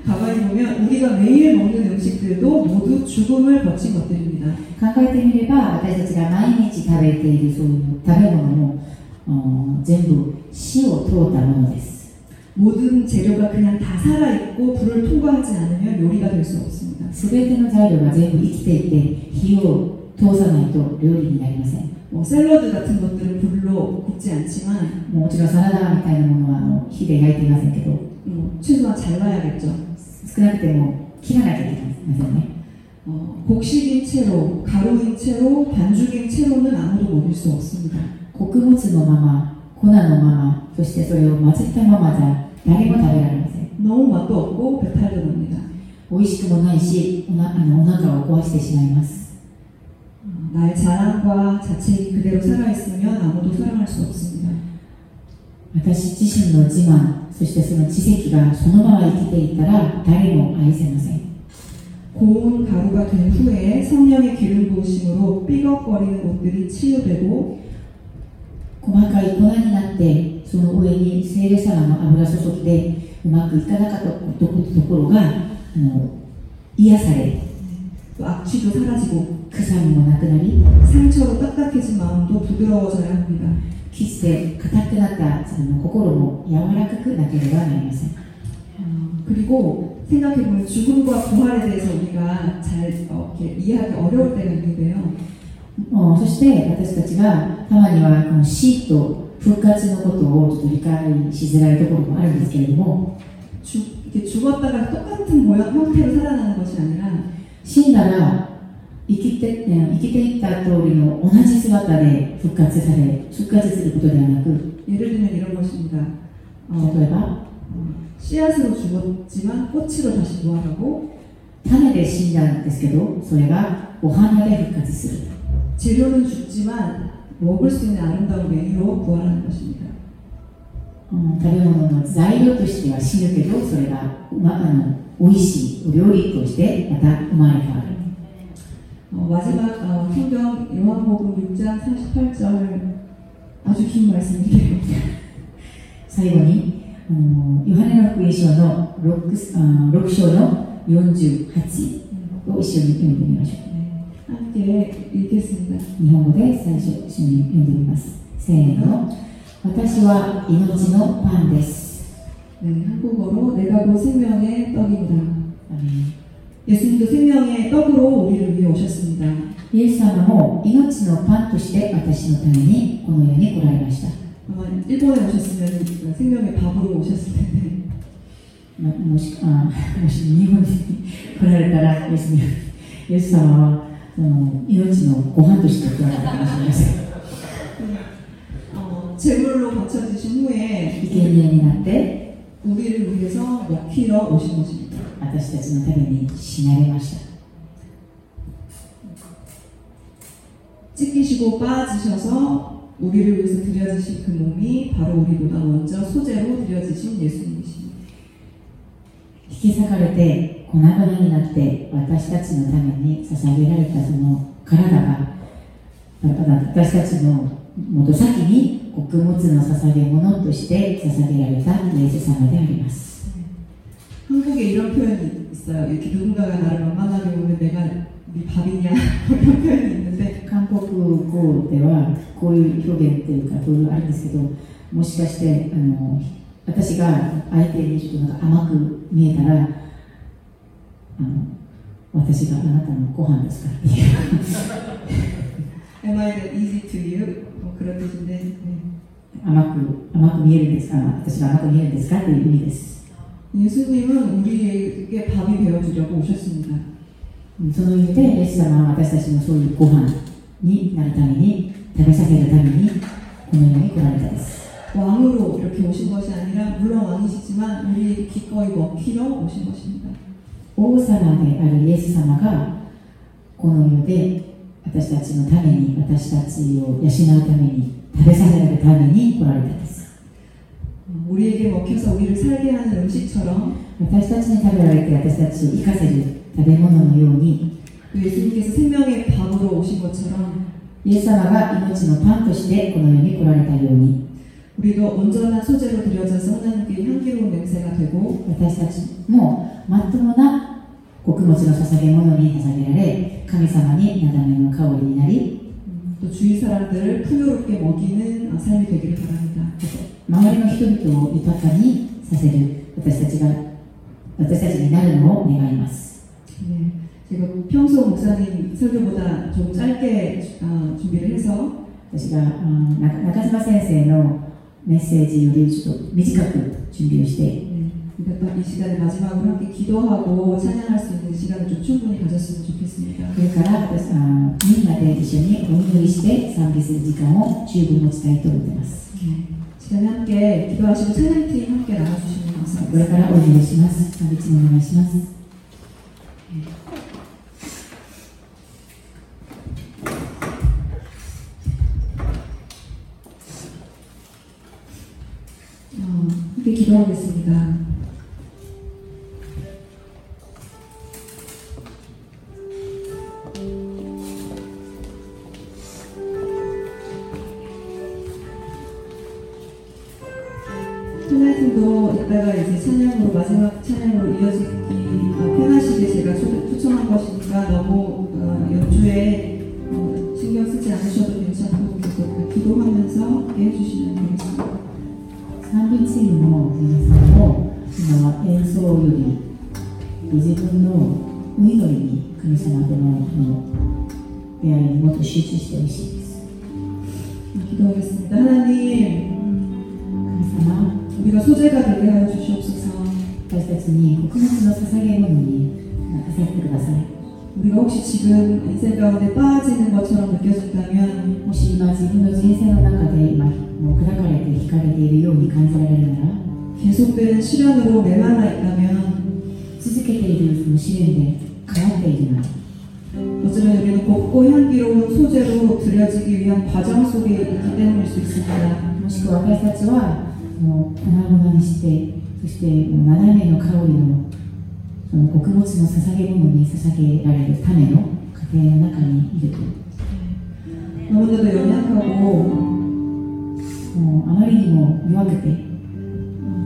D: 가만히 보면 우리가 매일 먹는 음식들도 모두 죽음을 거친 것들입니다.
B: 考えてみれば私たちが毎日食べているそういう食べ物もあ全部死を通ったものです
D: 모든 재료가 그냥 다 살아있고 불을 통과하지 않으면 요리가 될 수 없습니다.
B: すべての材料が全部生きていて火を 通さないと料理になりません
D: 뭐 샐러드 같은 것들은 불로 굽지 않지만
B: もちろんサラダみたいなものはあの火で焼いていませんけど
D: 뭐 최소한 잘라야겠죠.
B: 少なくても切らなきゃいけませんね
D: 어, 곡식인 채로, 가루인 채로, 반죽인 채로는 아무도 먹일 수 없습니다.
B: 穀物のまま粉のままそしてそれを混ぜたままじゃ誰も食べられません
D: 너무 맛도 없고 배탈도 납니다.
B: 美味しくもないしおなあのお腹を壊してしまいます
D: 어, 나의 자랑과 자책이 그대로 살아있으면 아무도 사랑할 수 없습니다.
B: 私自身の自慢そしてその知識がそのまま生きていたら誰も愛せません
D: 고운 가루가 된 후에 성령의 기름 부으심으로 삐걱거리는 옷들이 치유되고
B: 細かい粉になってその上に聖霊様の油注ぎでうまくいかなかったところがあの癒され
D: 또 악취도 사라지고
B: 臭みもなくなり
D: 상처로 딱딱해진 마음도 부드러워져야 합니다.
B: 切って硬くなったその心も柔らかくなければなりません
D: 어, 그리고 생각해보면 죽음과 부활에 대해서 우리가 잘 어, 이렇게 이해하기 어려울 때가 있는데요.
B: もうそして私たちがたまにはこの死と復活のことをちょっと理解しづらいところもあるんですけれども
D: 죽, 이렇게 죽었다가 똑같은 모양, 형태로 살아나는 것이 아니라
B: 死んだら 生きてえ生きていった通りの同じ姿で復活され復活することではなく
D: 예를 들면 이런 것입니다. 어,
B: 例えば
D: 씨앗으로 죽었지만 꽃으로 다시 부활하고
B: 種で死んだんですけどそれがお花で復活する
D: 재료는 죽지만 먹을 수 있는 아름다운 메뉴로 부활하는 것입니다.
B: うん食べ物の材料としては死ぬけどそれが、ま、あの美味しいお料理としてまた生まれ変わる
D: 어, 마지막 어, 성경 요한복음 6장 38절 아주 긴 말씀인데요.
B: 最後に、うんヨハネの福音書の 6, あ6章の48 を一緒に読んでみましょ
D: 함께 읽겠습니다.
B: う日本語で最初一緒に読んでみますせーの私は命のパンです
D: 네, 한국어로 내가 곧 생명의 떡입니다.
B: アメン
D: 예수님도 생명의 떡으로 우리를 위해 오셨습니다.
B: イエス様も命のパンとして私のためにこの世に来られました。
D: 아마 일본에 오셨으면 생명의 밥으로 오셨을 텐데
B: まもしあもし日本に来られたらイエスにイエス様はその命のご飯として来られたかもしれません。
D: 어, 제물로 바쳐지신 후에
B: 生贄になって
D: 우리를 위해서 먹히러 오신 것입니다.
B: 私たちのために死なれました。
D: 찢기시고 빠지셔서 우리를 위해서 드려지신 그 몸이 바로 우리보다 먼저 소재로 드려지신 예수님이십니다.
B: 引き裂かれて粉々になって私たちのために捧げられたその体があ私たちのもと先に穀物の捧げ物として捧げられたイエス様であります。
D: 한국에 이런 표현이 있어요. 이렇게 누군가가 나를 만만하게 보면 내가 네 밥이냐 뭐 이런 표현이 있는데
B: 韓国語ではこういう表現っていうかこういうのあるんですけどもしかしてあの私が相手にちょっとなんか甘く見えたらあの私があなたのご飯ですかっていう
D: Am I that easy to you? 뭐 그런 뜻인데 네.
B: 甘く甘く見えるんですか私が甘く見えるんですかっていう意味です
D: 예수님은 우리에게 밥이 되어주려고 오셨습니다.
B: うんその意味でイエス様は私たちのそういうご飯になるために食べさせるためにこの世に来られたです
D: 왕으로 이렇게 오신 것이 아니라 물론 왕이시지만 우리 기꺼이 먹히러 오신 것입니다.
B: 王様であるイエス様がこの世で私たちのために私たちを養うために食べさせられるために来られたんです
D: 어, 우리에게 먹혀서 우리를 살게 하는 음식처럼
B: 私たちに食べられて私たちを生かせる食べ物のように
D: 또 예수님께서 생명의 밥으로 오신 것처럼
B: イエス様が命のパンとしてこの世に来られたように
D: 우리도 온전한 소재로 드려져서 하나님께 향기로운 냄새가 되고
B: 私たちもまっとうな穀物の捧げ物に捧げられ神様になだめの香りになり
D: 음, 또 주위 사람들을 풍요롭게 먹이는 어, 삶이 되기를 바랍니다.
B: 周りの人々を豊かにさせる私たちが私たちになるのを願います
D: 네, 제가 평소 목사님 설교보다 좀 짧게 어, 준비를 해서
B: 私があー中中島先生のメッセージよりちょっと短く準備をして
D: 네, 그러니까 이 시간에 마지막으로 함께 기도하고 찬양할 수 있는 시간을 좀 충분히 가졌으면 좋겠습니다.
B: それから私あーみんなで一緒にお祈りして賛美する時間を十分持ちたいと思っています
D: 네, 시간에 함께 기도하시고 찬양팀 함께 나눠주시면
B: これから
D: 감사하겠습니다.
B: お祈りします賛美チームお願いします
D: 어, 함께 기도하겠습니다.
B: は演奏よりご自分のお祈りに神様とのその出会いにもっと集中してほしいです
D: 기도하겠습니다. 하나님,
B: 神様
D: 우리가 소재가 되게 하여 주시옵소서.
B: 私たちに穀物の捧げ物になさってください
D: 우리가 혹시 지금 인생 가운데 빠지는 것처럼 느껴진다면
B: もし今自分の人生の中で今もう砕かれて引かれているように感じられるなら
D: 계속되는 시련으로 메말라 있다면
B: 続けているその試練で変わっているなら
D: 어쩌면 우리는 곱고 향기로운 소재로 드려지기 위한 과정 속에 있기 때문일 수 있습니다.
B: もしくは私たちはもう粉々にしてそしてもう斜めの香りのその穀物の捧げ物に捧げられるための家庭の中にいると
D: 너무나도 연약하고
B: もうあまりにも弱くて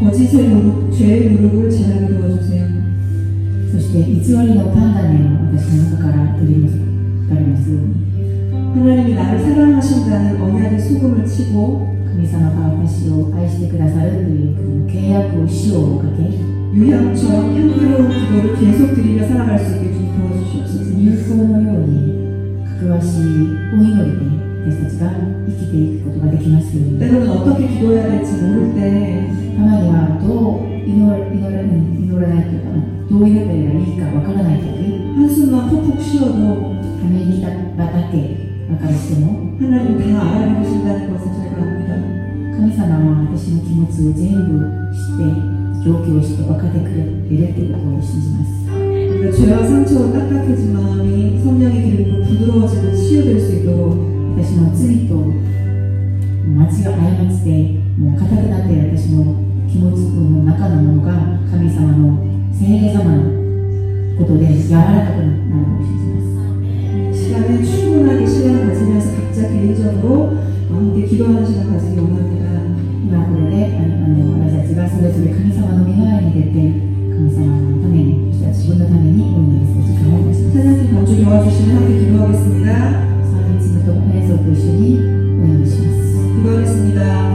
D: 거짓의 누룩, 죄의 누룩을 제하게 도와주세요
B: そして偽りの判断を私の中から取り除かれますように
D: 하나님이 나를 사랑하신다는 언약의 소금을 치고
B: 神様が私を愛してくださるというこの契約を塩をかけ
D: 유향처럼 향기로운 기도를 계속 드리며 살아갈 수 있게 좀 도와주시옵소서
B: 友好のようにかくわしいお祈りで 私たちが生きていくことができますように
D: 때로는 어떻게 기도해야 될지 모를 때
B: たまにはどう祈ら祈ら祈らないというかどう祈ったらいいかわからないとき
D: 한숨만 푹푹 쉬어도
B: ためにだだけばかりしても
D: 하나님 다 알아보신다는 것을 제가 압니다
B: 神様は私の気持ちを全部知って状況を知って分かってくれるということを信じます
D: 우리가 죄와 상처로 딱딱해진 마음이 성령의 기름으로 부드러워지고 치유될 수 있도록
B: 私の罪と間違い過ちでもう硬くなっている私の気持ちの中のものが神様の聖霊様のことで柔らかくなるのを信じます
D: 시간에 충분하게 시간을 가지면서 각자 개인적으로 함께 기도하는 시간 가지기 원합니다
B: 今これであのあの私たちがそれぞれ神様の御前に出て神様のためにそして自分のためにお祈りする時間をいたします
D: 하나님 간주 도와주시면 함께 기도하겠습니다
B: 가르침을 동반해서 오시니 오셨습니다. 기도하겠습니다.